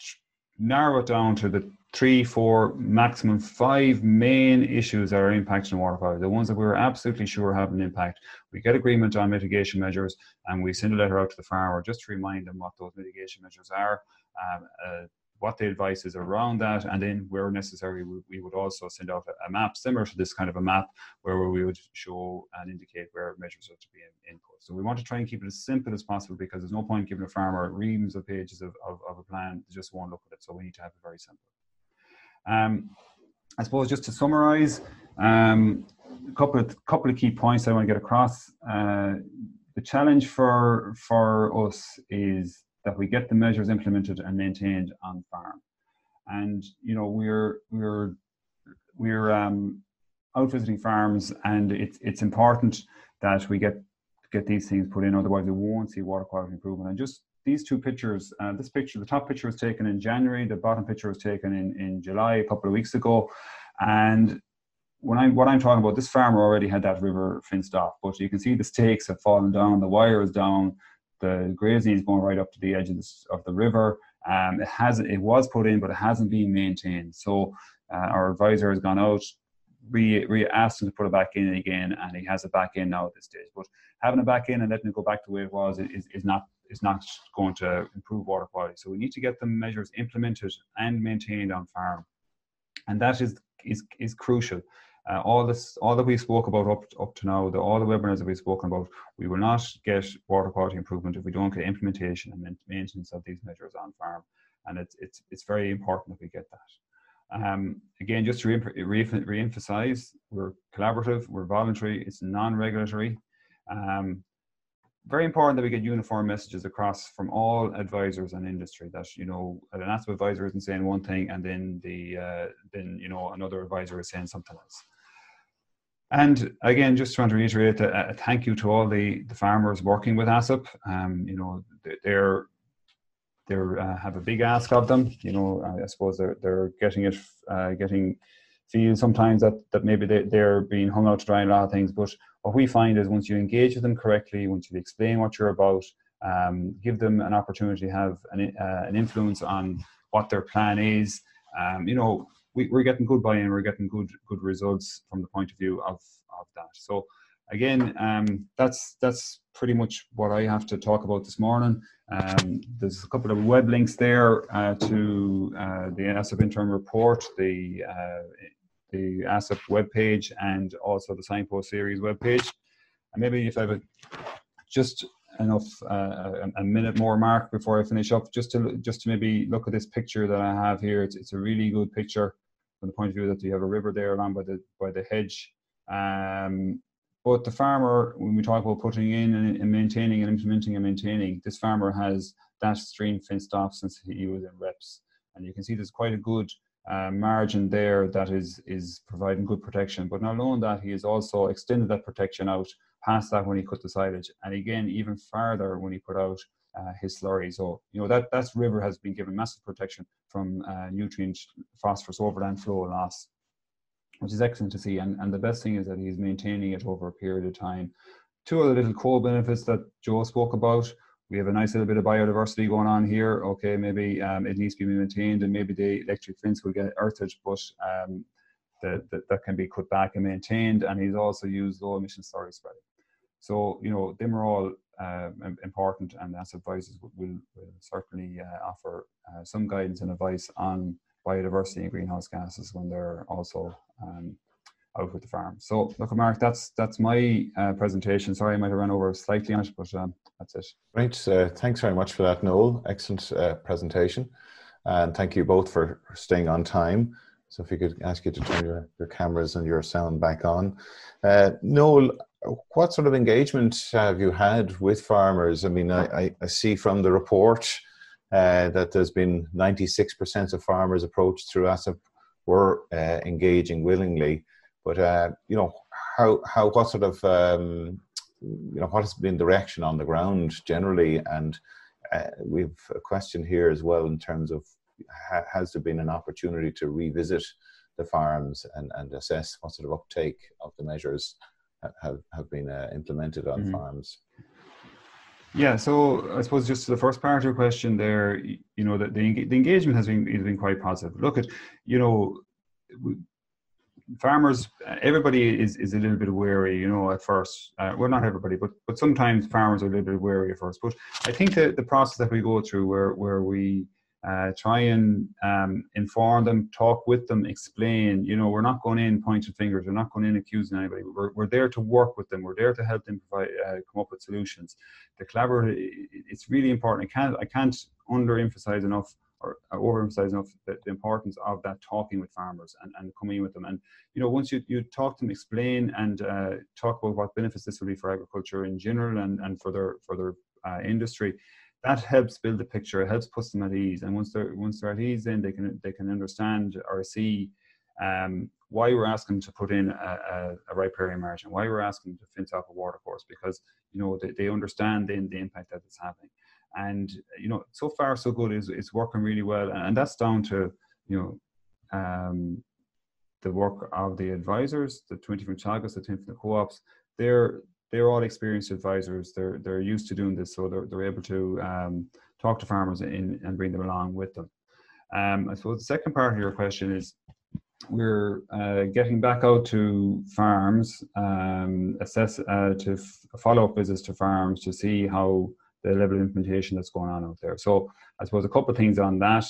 narrow it down to the three, four, maximum five main issues that are impacting water quality, the ones that we are absolutely sure have an impact. We get agreement on mitigation measures and we send a letter out to the farmer just to remind them what those mitigation measures are. Um, uh, what the advice is around that, and then where necessary, we, would also send out a, map similar to this kind of a map where we would show and indicate where measures are to be in, input. So we want to try and keep it as simple as possible because there's no point giving a farmer reams of pages of, of, of a plan, they just won't look at it. So we need to have it very simple. Um, I suppose just to summarise, um, a couple of couple of key points I want to get across. Uh, the challenge for for us is that we get the measures implemented and maintained on farm, and you know we're we're we're um, out visiting farms, and it's it's important that we get get these things put in. Otherwise, we won't see water quality improvement. And just these two pictures, uh, this picture, the top picture was taken in January, the bottom picture was taken in, in July, a couple of weeks ago. And when I'm what I'm talking about, this farmer already had that river fenced off, but you can see the stakes have fallen down, the wire is down, the grazing is going right up to the edge of, this, of the river. Um, it has it was put in, but it hasn't been maintained. So uh, our advisor has gone out, we we asked him to put it back in again, and he has it back in now at this stage. But having it back in and letting it go back to the way it was is, is not is not going to improve water quality. So we need to get the measures implemented and maintained on farm, and that is is is crucial. Uh, all this, all that we spoke about up up to now, the, all the webinars that we've spoken about, we will not get water quality improvement if we don't get implementation and maintenance of these measures on farm. And it's it's it's very important that we get that. Um, again, just to re- re- re-emphasize, we're collaborative, we're voluntary, it's non-regulatory. Um, very important that we get uniform messages across from all advisors and industry. That you know an ASSAP advisor isn't saying one thing and then the uh, then you know another advisor is saying something else. And again just trying to reiterate a, a thank you to all the the farmers working with ASSAP um, you know they're they uh, have a big ask of them. You know i suppose they're, they're getting it uh, getting feel sometimes that, that maybe they, they're being hung out to dry in a lot of things. But what we find is once you engage with them correctly, once you explain what you're about, um, give them an opportunity to have an, uh, an influence on what their plan is. Um, you know, we, are getting good buy-in, we're getting good good results from the point of view of, of that. So again, um, that's that's pretty much what I have to talk about this morning. Um, there's a couple of web links there uh, to uh, the ASSAP interim report, the uh, the ASSAP webpage and also the signpost series webpage. And maybe if I have just enough uh, a, minute more mark before I finish up, just to just to maybe look at this picture that I have here. It's, it's a really good picture from the point of view that you have a river there along by the by the hedge. Um, but the farmer, when we talk about putting in and, and maintaining and implementing and maintaining, this farmer has that stream fenced off since he was in REPS, and you can see there's quite a good uh, margin there that is is providing good protection. But not only that, he has also extended that protection out past that when he cut the silage, and again even farther when he put out uh, his slurry. So you know that that river has been given massive protection from uh, nutrient phosphorus overland flow loss, which is excellent to see. And and the best thing is that he's maintaining it over a period of time. Two other little co benefits that Joe spoke about we have a nice little bit of biodiversity going on here. Okay, maybe um, it needs to be maintained, and maybe the electric fence will get earthed, but um, that, can be cut back and maintained. And he's also used low emission slurry spreading. So you know, them are all uh, important, and as advisors will, will certainly uh, offer uh, some guidance and advice on biodiversity and greenhouse gases when they're also um, out with the farm. So look, Mark, that's that's my uh, presentation. Sorry, I might have run over slightly on it, but um, that's it. Great. Uh, thanks very much for that, Noel. Excellent uh, presentation, and thank you both for staying on time. So if you could ask you to turn your, your cameras and your sound back on. Uh, Noel, what sort of engagement have you had with farmers? I mean, I, I see from the report uh, that there's been 96% of farmers approached through ASSAP were uh, engaging willingly. But uh, you know, how how what sort of um, you know what has been the reaction on the ground generally, and uh, we've a question here as well in terms of ha- has there been an opportunity to revisit the farms and, and assess what sort of uptake of the measures have have been uh, implemented on mm-hmm. farms. Yeah, so I suppose just to the first part of your question there, you know, that the, the engagement has been has been quite positive. Look at, you know, farmers, everybody is, is a little bit wary, you know, at first. Uh, well, not everybody, but but sometimes farmers are a little bit wary at first. But I think that the process that we go through, where where we uh, try and um, inform them, talk with them, explain. You know, we're not going in pointing fingers. We're not going in accusing anybody. We're, we're there to work with them. We're there to help them provide, uh, come up with solutions. The collaborative, it's really important. I can't I can't underemphasize enough or overemphasize enough the, the, importance of that talking with farmers and, and coming with them. And you know, once you, you talk to them, explain and uh, talk about what benefits this will be for agriculture in general and, and for their for their uh, industry, that helps build the picture. It helps put them at ease. And once they're once they're at ease, then they can they can understand or see um, why we're asking to put in a, a, a riparian margin, why we're asking to fence off a watercourse, because you know they, they understand then the impact that it's having. And you know, so far so good. is it's working really well, and that's down to you know um, the work of the advisors, the 20 from Teagasc, the 10 from the co-ops. They're they're all experienced advisors. They're they're used to doing this, so they're they're able to um, talk to farmers in, and bring them along with them. Um, I suppose the second part of your question is we're uh, getting back out to farms, um, assess uh, to follow up visits to farms to see how the level of implementation that's going on out there. So I suppose a couple of things on that.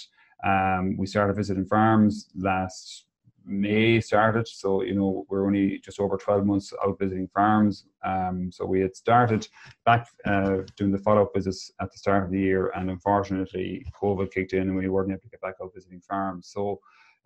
Um, we started visiting farms last May started, so you know we're only just over 12 months out visiting farms. Um, so we had started back uh, doing the follow-up visits at the start of the year, and unfortunately COVID kicked in and we weren't able to get back out visiting farms. So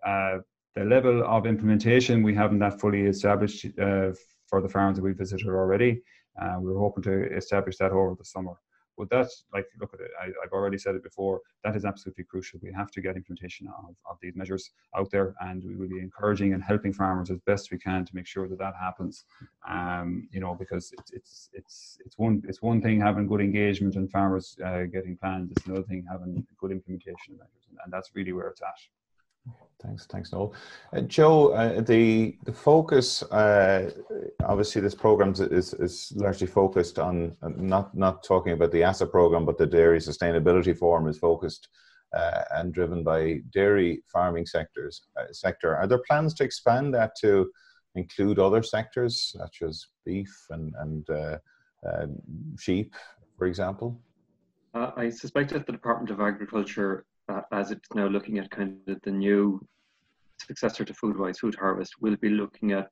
uh, the level of implementation we haven't that fully established uh, for the farms that we visited already. Uh, we are hoping to establish that over the summer. But that's like, look at it, I, have already said it before, that is absolutely crucial. We have to get implementation of, of these measures out there and we will be encouraging and helping farmers as best we can to make sure that that happens. Um, you know, because it's, it's, it's, it's, one, it's one thing having good engagement and farmers uh, getting plans, it's another thing having good implementation of measures. And, and that's really where it's at. Thanks, thanks, Noel. Uh, Joe, uh, the the focus, uh, obviously, this program is is largely focused on uh, not not talking about the ASSAP program, but the dairy sustainability forum is focused uh, and driven by dairy farming sectors uh, sector. Are there plans to expand that to include other sectors such as beef and and sheep, for example? I suspect that the Department of Agriculture uh, as it's now looking at kind of the new successor to Foodwise, Food Harvest, will be looking at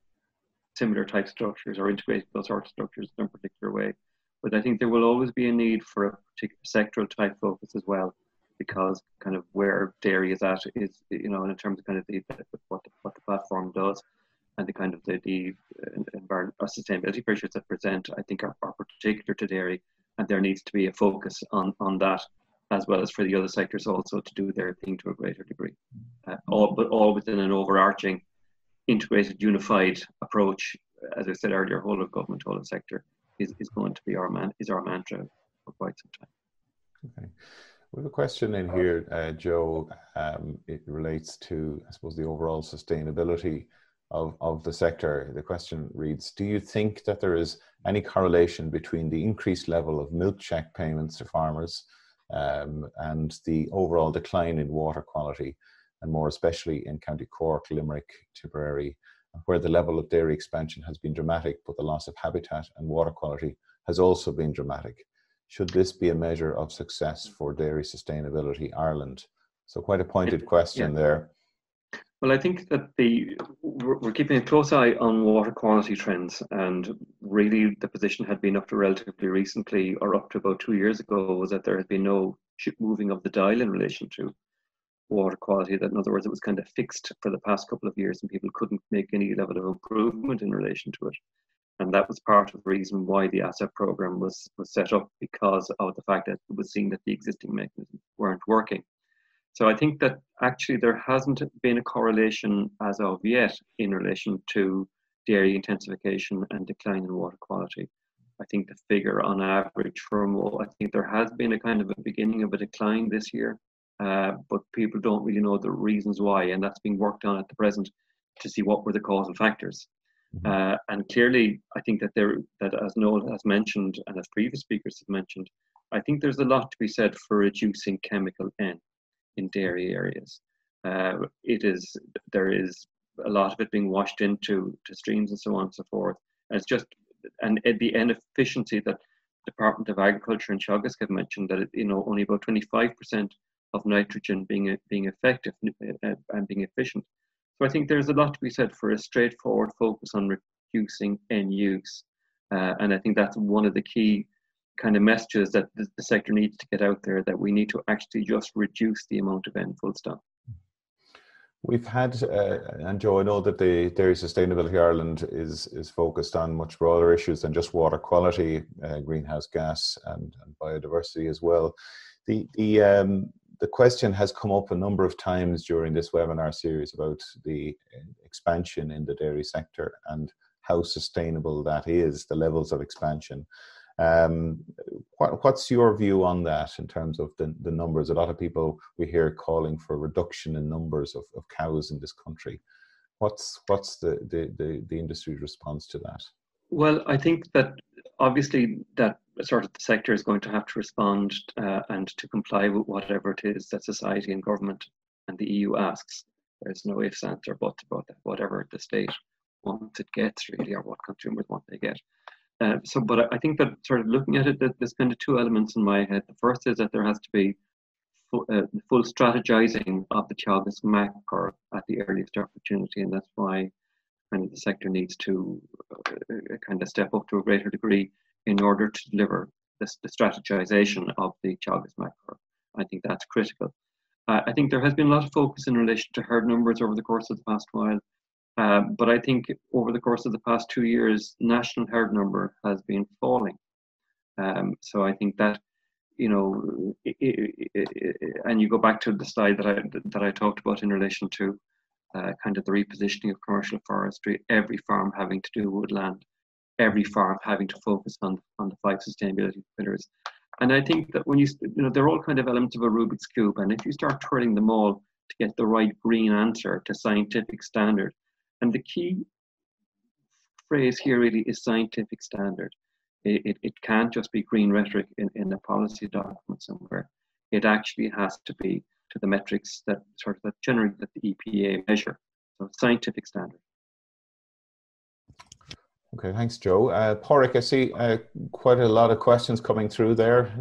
similar type structures or integrating those sort of structures in a particular way. But I think there will always be a need for a particular sectoral type focus as well, because kind of where dairy is at is, you know, in terms of kind of the, what the, what the platform does and the kind of the, the uh, environment or sustainability pressures that present, I think are, are particular to dairy, and there needs to be a focus on on that as well as for the other sectors also to do their thing to a greater degree. Uh, all, but all within an overarching, integrated, unified approach. As I said earlier, whole of government, whole of sector is, is going to be our man is our mantra for quite some time. Okay. We have a question in here, uh, Joe. Um, it relates to, I suppose, the overall sustainability of, of the sector. The question reads Do you think that there is any correlation between the increased level of milk check payments to farmers um, and the overall decline in water quality, and more especially in County Cork, Limerick, Tipperary, where the level of dairy expansion has been dramatic, but the loss of habitat and water quality has also been dramatic. Should this be a measure of success for dairy sustainability Ireland? So, quite a pointed question yeah. there. Well, I think that the we're keeping a close eye on water quality trends, and really the position had been up to relatively recently, or up to about two years ago, was that there had been no moving of the dial in relation to water quality. That, in other words, it was kind of fixed for the past couple of years, and people couldn't make any level of improvement in relation to it. And that was part of the reason why the ASSAP program was was set up because of the fact that it was seen that the existing mechanisms weren't working. So I think that actually there hasn't been a correlation as of yet in relation to dairy intensification and decline in water quality. I think the figure on average from I think there has been a kind of a beginning of a decline this year, uh, but people don't really know the reasons why, and that's being worked on at the present to see what were the causal factors. Mm-hmm. Uh, and clearly, I think that there, that as Noel has mentioned and as previous speakers have mentioned, I think there's a lot to be said for reducing chemical N in dairy areas. Uh, it is there is a lot of it being washed into to streams and so on and so forth. And it's just and the inefficiency that Department of Agriculture and Teagasc have mentioned that it, you know only about 25% of nitrogen being being effective uh, and being efficient. So I think there's a lot to be said for a straightforward focus on reducing N use, uh, and I think that's one of the key kind of messages that the, the, sector needs to get out there that we need to actually just reduce the amount of N full stop. We've had, uh, and Joe, I know that the Dairy Sustainability Ireland is is focused on much broader issues than just water quality, uh, greenhouse gas, and, and, biodiversity as well. The the um, the question has come up a number of times during this webinar series about the expansion in the dairy sector and how sustainable that is, the levels of expansion. Um, what, what's your view on that in terms of the, the numbers? A lot of people we hear calling for reduction in numbers of, of cows in this country. What's what's the, the, the, the industry's response to that? Well, I think that obviously that sort of the sector is going to have to respond uh, and to comply with whatever it is that society and government and the EU asks. There's no ifs, ands, or buts about that. Whatever the state wants it gets, really, or what consumers want they get. Uh, so, but I think that sort of looking at it, that there's kind of two elements in my head. The first is that there has to be full, uh, full strategizing of the Teagasc MACC or at the earliest opportunity, and that's why kind of the sector needs to uh, kind of step up to a greater degree in order to deliver this, the strategization of the Teagasc MACC. I think that's critical. Uh, I think there has been a lot of focus in relation to herd numbers over the course of the past while. Uh, but I think over the course of the past two years, national herd number has been falling. Um, so I think that, you know, it, it, it, and you go back to the slide that I that I talked about in relation to uh, kind of the repositioning of commercial forestry, every farm having to do woodland, every farm having to focus on on the five sustainability pillars. And I think that when you you know they're all kind of elements of a Rubik's cube, and if you start twirling them all to get the right green answer to scientific standard, and the key phrase here really is scientific standard. It, it, it can't just be green rhetoric in, in a policy document somewhere. It actually has to be to the metrics that sort of that generally that the EPA measure. So scientific standard. Okay, thanks, Joe. Uh, I see uh, quite a lot of questions coming through there.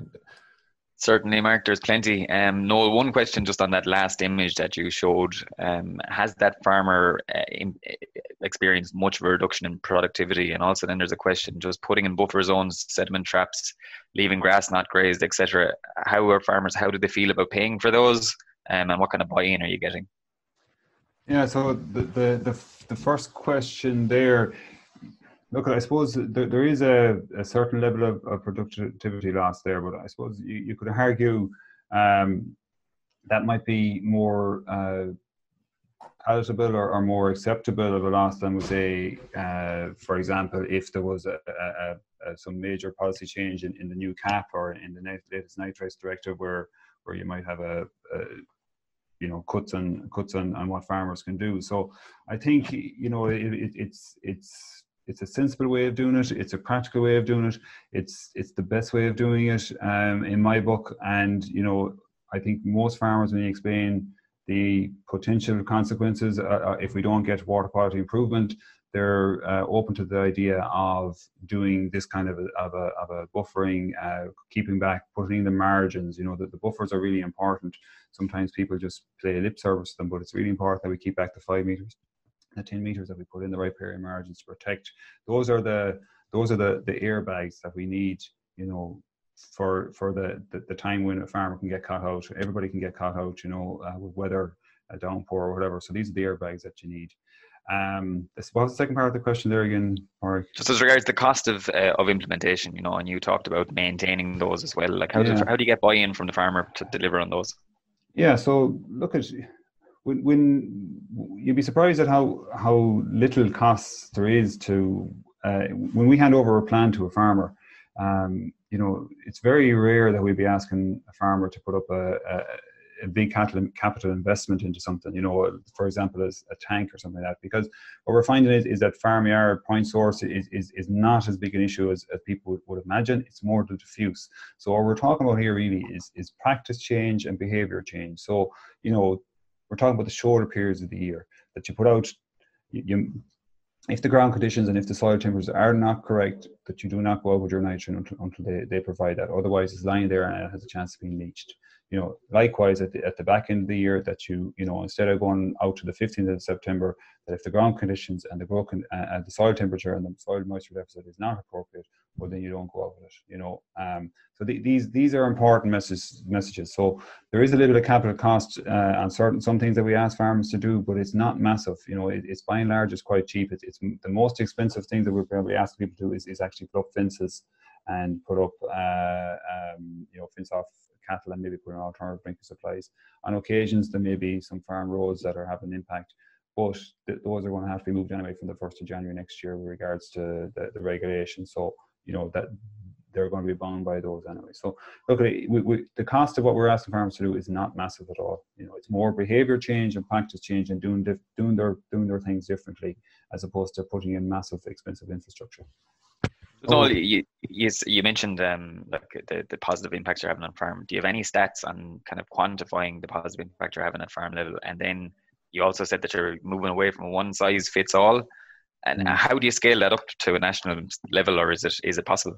Certainly, Mark, there's plenty. Um, Noel, one question just on that last image that you showed. Um, has that farmer uh, in, uh, experienced much of a reduction in productivity? And also, then there's a question just putting in buffer zones, sediment traps, leaving grass not grazed, etc. How are farmers, how do they feel about paying for those? Um, and what kind of buy in are you getting? Yeah, so the, the, the, the first question there Look, I suppose there, there is a, a certain level of, of, productivity loss there, but I suppose you, you could argue um, that might be more uh, palatable or, or, more acceptable of a loss than, would say, uh, for example, if there was a, a, some major policy change in, in the new CAP or in the latest nitrates directive where where you might have a, you know cuts on cuts on, on what farmers can do. So I think you know it, it, it's it's it's a sensible way of doing it. It's a practical way of doing it. It's it's the best way of doing it um, in my book. And you know, I think most farmers, when you explain the potential consequences uh, uh, if we don't get water quality improvement, they're uh, open to the idea of doing this kind of a, of a, of a buffering, uh, keeping back, putting in the margins. You know, that the buffers are really important. Sometimes people just play lip service to them, but it's really important that we keep back the five meters the 10 meters that we put in the riparian margins to protect. Those are the those are the the airbags that we need, you know, for for the, the, the time when a farmer can get caught out. Everybody can get caught out, you know, uh, with weather, a downpour or whatever. So these are the airbags that you need. Um, what was the second part of the question there again, Mark? Just as regards the cost of uh, of implementation, you know, and you talked about maintaining those as well. Like, how yeah. does how do you get buy-in from the farmer to deliver on those? Yeah, so look at when, when you'd be surprised at how how little costs there is to uh, when we hand over a plan to a farmer. Um, you know, it's very rare that we'd be asking a farmer to put up a, a, a big capital, investment into something. You know, for example, as a tank or something like that. Because what we're finding is, is that farmyard point source is, is, is not as big an issue as, as people would, would imagine. It's more the diffuse. So what we're talking about here really is is practice change and behavior change. So you know, we're talking about the shorter periods of the year that you put out. You, you, if the ground conditions and if the soil temperatures are not correct, that you do not go out with your nitrogen until, until they, they provide that. Otherwise, it's lying there and it has a chance of being leached. You know, likewise at the, at the back end of the year, that you you know instead of going out to the 15th of September, that if the ground conditions and the growth uh, and the soil temperature and the soil moisture deficit is not appropriate, well then you don't go out with it you know um, so the, these these are important messages messages. So there is a little bit of capital cost uh, on certain some things that we ask farmers to do but it's not massive you know it, it's by and large it's quite cheap. It's, it's the most expensive thing that we're probably asking people to do is, is actually put up fences and put up uh, um, you know fence off cattle and maybe put an alternative drinking supplies on occasions there may be some farm roads that are having an impact but th- those are going to have to be moved anyway from the 1st of January next year with regards to the, the regulation. So you know that they're going to be bound by those anyway. So look, we, we, the cost of what we're asking farmers to do is not massive at all. You know, it's more behaviour change and practice change and doing dif- doing their doing their things differently as opposed to putting in massive expensive infrastructure. So you, you, you mentioned um, like the, the positive impacts you're having on farm. Do you have any stats on kind of quantifying the positive impact you're having at farm level? And then you also said that you're moving away from one size fits all. And mm. how do you scale that up to a national level, or is it is it possible?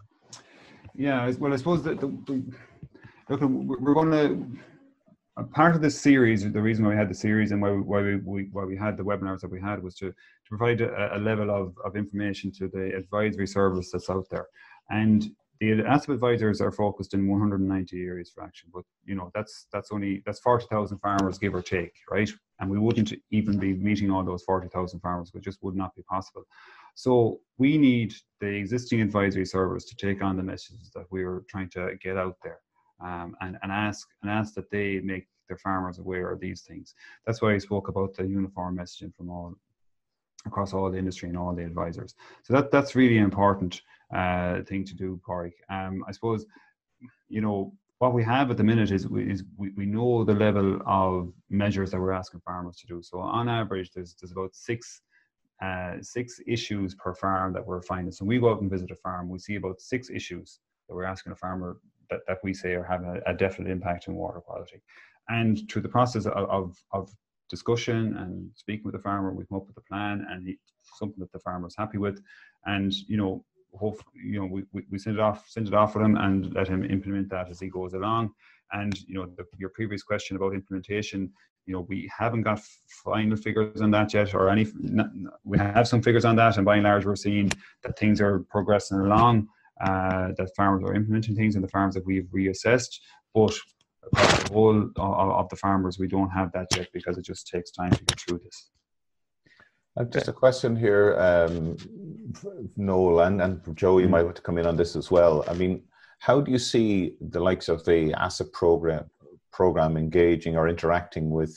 Yeah, well, I suppose that the, the, look, we're going to part of this series. The reason why we had the series and why we, why we, why we had the webinars that we had was to to provide a, a level of of information to the advisory service that's out there, and the ASSAP advisors are focused in 190 areas for action, but you know that's that's only that's 40,000 farmers give or take, right? And we wouldn't even be meeting all those 40,000 farmers, which just would not be possible. So we need the existing advisory service to take on the messages that we are trying to get out there, um, and and ask and ask that they make their farmers aware of these things. That's why I spoke about the uniform messaging from all across all the industry and all the advisors. So that that's really important uh, thing to do, Corey. Um, I suppose, you know, what we have at the minute is, we, is we, we know the level of measures that we're asking farmers to do. So on average, there's, there's about six uh, six issues per farm that we're finding. So we go out and visit a farm, we see about six issues that we're asking a farmer that, that we say are having a, a definite impact on water quality. And through the process of, of, of discussion and speaking with the farmer, we come up with a plan and he, something that the farmer is happy with. And, you know, hope you know we, we send it off send it off for him and let him implement that as he goes along and you know the, your previous question about implementation you know we haven't got final figures on that yet or any we have some figures on that and by and large we're seeing that things are progressing along uh, that farmers are implementing things in the farms that we've reassessed but across the whole of, of the farmers we don't have that yet because it just takes time to get through this uh, just a question here, um, Noel, and, and Joe, you mm. might want to come in on this as well. I mean, how do you see the likes of the ASSAP program, program engaging or interacting with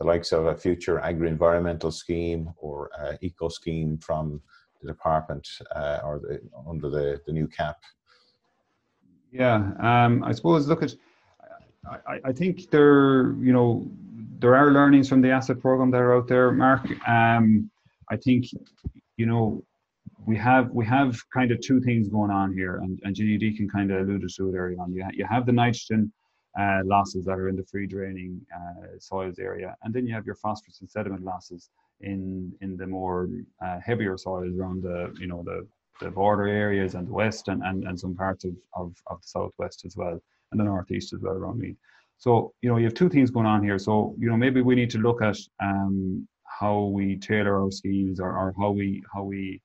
the likes of a future agri-environmental scheme or uh, eco scheme from the department uh, or the, under the, the new CAP? Yeah, um, I suppose, look at, I, I think there, you know, there are learnings from the ASSAP program that are out there, Mark. Um, I think, you know, we have we have kind of two things going on here, and, and Jenny Deakin kind of alluded to it early on. You, ha- you have the nitrogen uh, losses that are in the free draining uh, soils area, and then you have your phosphorus and sediment losses in in the more uh, heavier soils around the you know the, the border areas and the west and, and, and some parts of, of, of the southwest as well, and the northeast as well around me. So you know you have two things going on here. So you know maybe we need to look at um, how we tailor our schemes or, or how we how we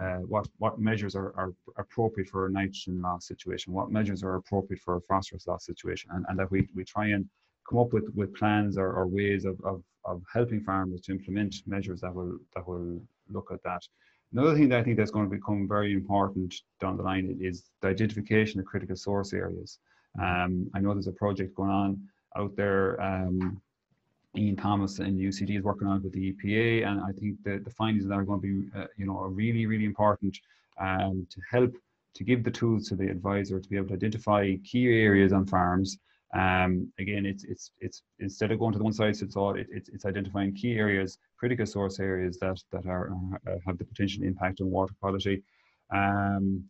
uh, what what measures are, are appropriate for a nitrogen loss situation, what measures are appropriate for a phosphorus loss situation, and, and that we, we try and come up with, with plans or, or ways of, of, of helping farmers to implement measures that will that will look at that. Another thing that I think that's going to become very important down the line is the identification of critical source areas. Um, I know there's a project going on out there um, Ian Thomas and UCD is working on it with the EPA, and I think that the findings that are going to be, uh, you know, are really, really important um, to help to give the tools to the advisor to be able to identify key areas on farms. Um, again, it's it's it's instead of going to the one size fits all, it, it's it's identifying key areas, critical source areas that that are uh, have the potential impact on water quality. Um,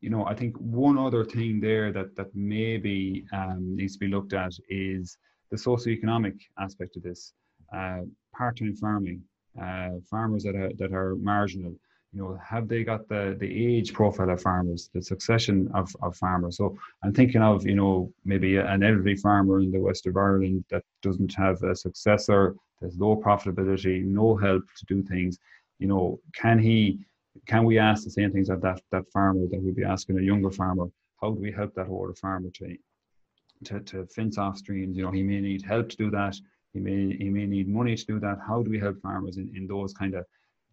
you know, I think one other thing there that that maybe um, needs to be looked at is the socioeconomic aspect of this. Uh, part-time farming, uh, farmers that are that are marginal, you know, have they got the the age profile of farmers, the succession of, of farmers? So I'm thinking of you know maybe an elderly farmer in the west of Ireland that doesn't have a successor, there's low profitability, no help to do things. You know, can he can we ask the same things of that that farmer that we'd be asking a younger farmer? How do we help that older farmer to to, to fence off streams? You know, he may need help to do that. He may he may need money to do that. How do we help farmers in, in those kind of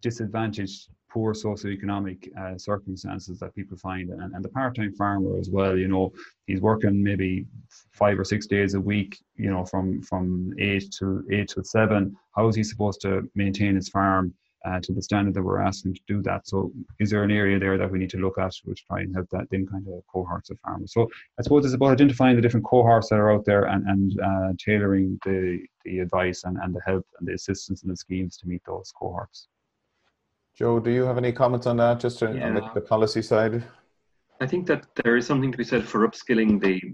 disadvantaged, poor socioeconomic uh, circumstances that people find, and, and the part-time farmer as well. You know, he's working maybe five or six days a week. You know, from from eight to eight to seven. How is he supposed to maintain his farm? Uh, to the standard that we're asking to do that. So, is there an area there that we need to look at which try and help that them kind of cohorts of farmers? So, I suppose it's about identifying the different cohorts that are out there and and uh, tailoring the the advice and, and the help and the assistance and the schemes to meet those cohorts. Joe, do you have any comments on that, just yeah. on the, the, policy side? I think that there is something to be said for upskilling the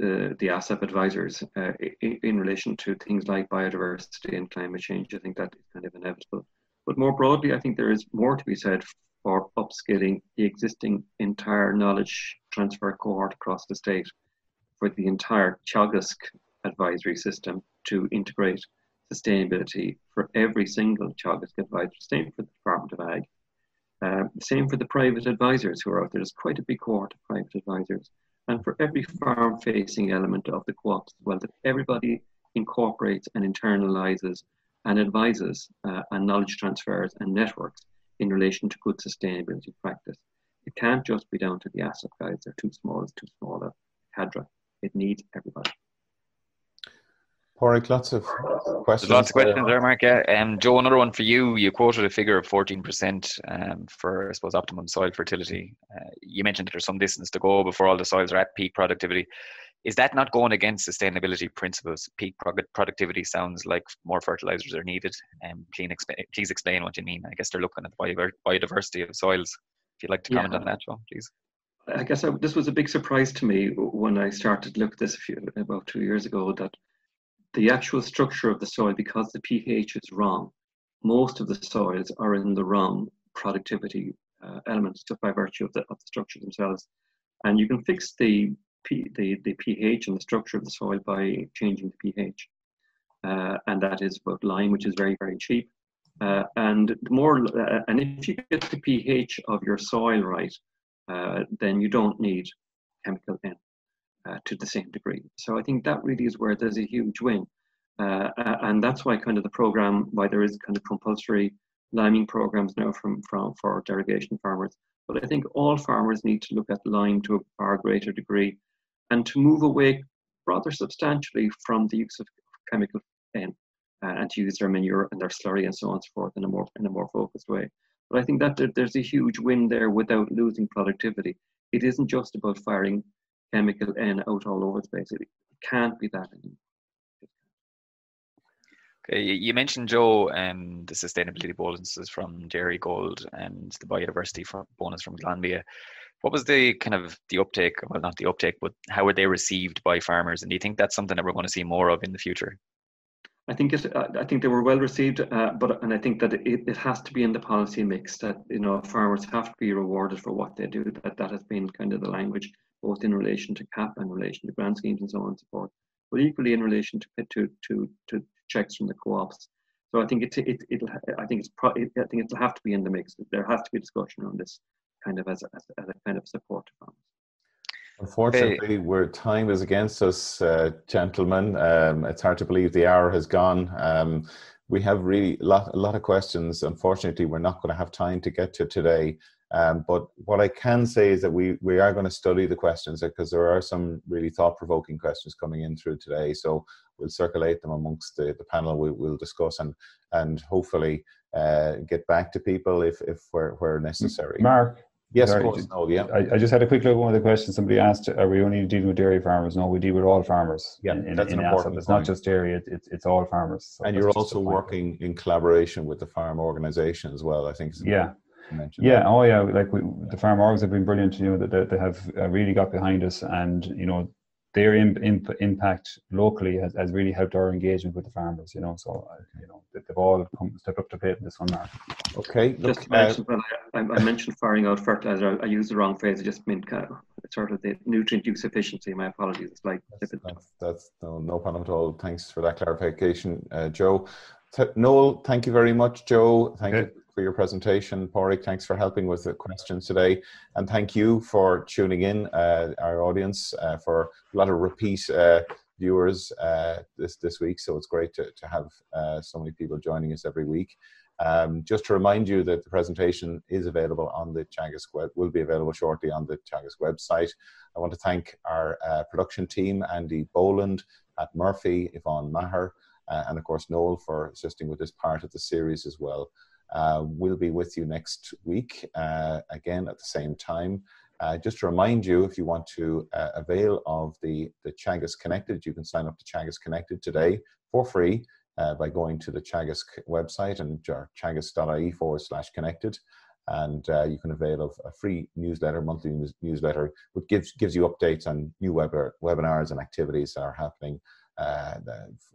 uh, the ASSAP advisors uh, in, in, relation to things like biodiversity and climate change. I think that is kind of inevitable. But more broadly, I think there is more to be said for upskilling the existing entire knowledge transfer cohort across the state for the entire Teagasc advisory system to integrate sustainability for every single Teagasc advisor, same for the Department of Ag. Uh, same for the private advisors who are out there. There's quite a big cohort of private advisors. And for every farm facing element of the co ops as well, that everybody incorporates and internalizes and advises uh, and knowledge transfers and networks in relation to good sustainability practice. It can't just be down to the ASSAP guys, they're too small, it's too small a cadre. It needs everybody. Pádraig, lots of questions. There's lots of questions there, Mark. Yeah. Um, Joe, another one for you. You quoted a figure of 14% um, for, I suppose, optimum soil fertility. Uh, you mentioned that there's some distance to go before all the soils are at peak productivity. Is that not going against sustainability principles? Peak productivity sounds like more fertilizers are needed. Um, please, explain, please explain what you mean. I guess they're looking at the biodiversity of soils. If you'd like to comment yeah. on that, Joe, please. I guess I, this was a big surprise to me when I started to look at this a few, about two years ago that the actual structure of the soil, because the pH is wrong, most of the soils are in the wrong productivity uh, elements just by virtue of the, of the structure themselves. And you can fix the, P, the, the pH and the structure of the soil by changing the pH. Uh, and that is about lime, which is very, very cheap. Uh, and more, uh, and if you get the pH of your soil right, uh, then you don't need chemical N uh, to the same degree. So I think that really is where there's a huge win. Uh, and that's why kind of the program, why there is kind of compulsory liming programs now from, from for derogation farmers. But I think all farmers need to look at lime to a far greater degree and to move away rather substantially from the use of chemical uh, and to use their manure and their slurry and so on and so forth in a more in a more focused way. But I think that there's a huge win there without losing productivity. It isn't just about firing chemical N out all over the place. It, can't be that anymore. Okay, you mentioned Joe um, the sustainability bonuses from Dairygold and the biodiversity bonus from Glanbia. What was the kind of the uptake? Well, not the uptake, but how were they received by farmers? And do you think that's something that we're going to see more of in the future? I think it. I think they were well received, uh, but and I think that it, it has to be in the policy mix that you know farmers have to be rewarded for what they do. That that has been kind of the language both in relation to CAP and relation to grant schemes and so on and so forth, but equally in relation to to to, to checks from the co-ops. So I think it, it it'll I think it's pro, I think it'll have to be in the mix. There has to be discussion on this kind of as a, as a, as a kind of support to farmers. Unfortunately, hey. where time is against us, uh, gentlemen. Um, it's hard to believe the hour has gone. Um, we have really lot, a lot of questions. Unfortunately, we're not going to have time to get to today. Um, but what I can say is that we, we are going to study the questions because there are some really thought provoking questions coming in through today. So we'll circulate them amongst the, the panel. We, will discuss and, and hopefully uh, get back to people if, if where, where necessary. Mark. Yes, Sorry, of course. No, yeah. I, I, just had a quick look at one of the questions. Somebody asked, "Are we only dealing with dairy farmers?" No, we deal with all farmers. Yeah, in, that's in an important. It's not just dairy; it, it, it's all farmers. So and you're also working in collaboration with the farm organisation as well. I think. Yeah, yeah, that. oh yeah, like we, the farm orgs have been brilliant. You know that they, they, have uh, really got behind us, and you know their imp, imp, impact locally has, has really helped our engagement with the farmers. You know, so uh, you know they've all come step up to plate in this one. Mark. Okay. Just to mention, uh, I, I, mentioned firing out fertilizer. I, I, used the wrong phrase. I just meant kind of, sort of the nutrient use efficiency. My apologies. It's like that's, that's, that's no, no problem at all. Thanks for that clarification, uh, Joe. T- Noel, thank you very much, Joe. Thank okay. you for your presentation. Pádraig, thanks for helping with the questions today. And thank you for tuning in, uh, our audience, uh, for a lot of repeat uh, viewers uh, this, this week. So it's great to, to have uh, so many people joining us every week. Um, just to remind you that the presentation is available on the Teagasc web, will be available shortly on the Teagasc website. I want to thank our uh, production team, Andy Boland, Pat Murphy, Yvonne Maher, uh, and of course Noel for assisting with this part of the series as well. Uh, we'll be with you next week uh, again at the same time. Uh, just to remind you, if you want to uh, avail of the, the Teagasc ConnectEd, you can sign up to Teagasc ConnectEd today for free uh, by going to the Teagasc website and teagasc.ie forward slash connected. And uh, you can avail of a free newsletter, monthly news- newsletter, which gives, gives you updates on new web- webinars and activities that are happening uh,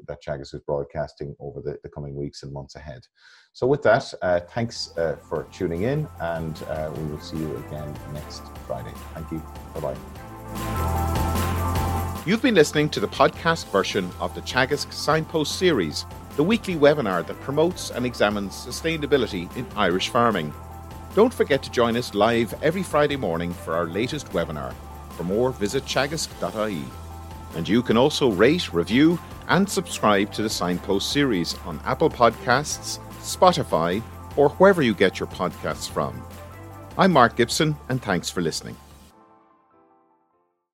that Teagasc is broadcasting over the, the, coming weeks and months ahead. So, with that, uh, thanks uh, for tuning in, and uh, we will see you again next Friday. Thank you. Bye bye. You've been listening to the podcast version of the Teagasc Signpost series, the weekly webinar that promotes and examines sustainability in Irish farming. Don't forget to join us live every Friday morning for our latest webinar. For more, visit teagasc.ie. And you can also rate, review, and subscribe to the Signpost series on Apple Podcasts, Spotify, or wherever you get your podcasts from. I'm Mark Gibson, and thanks for listening.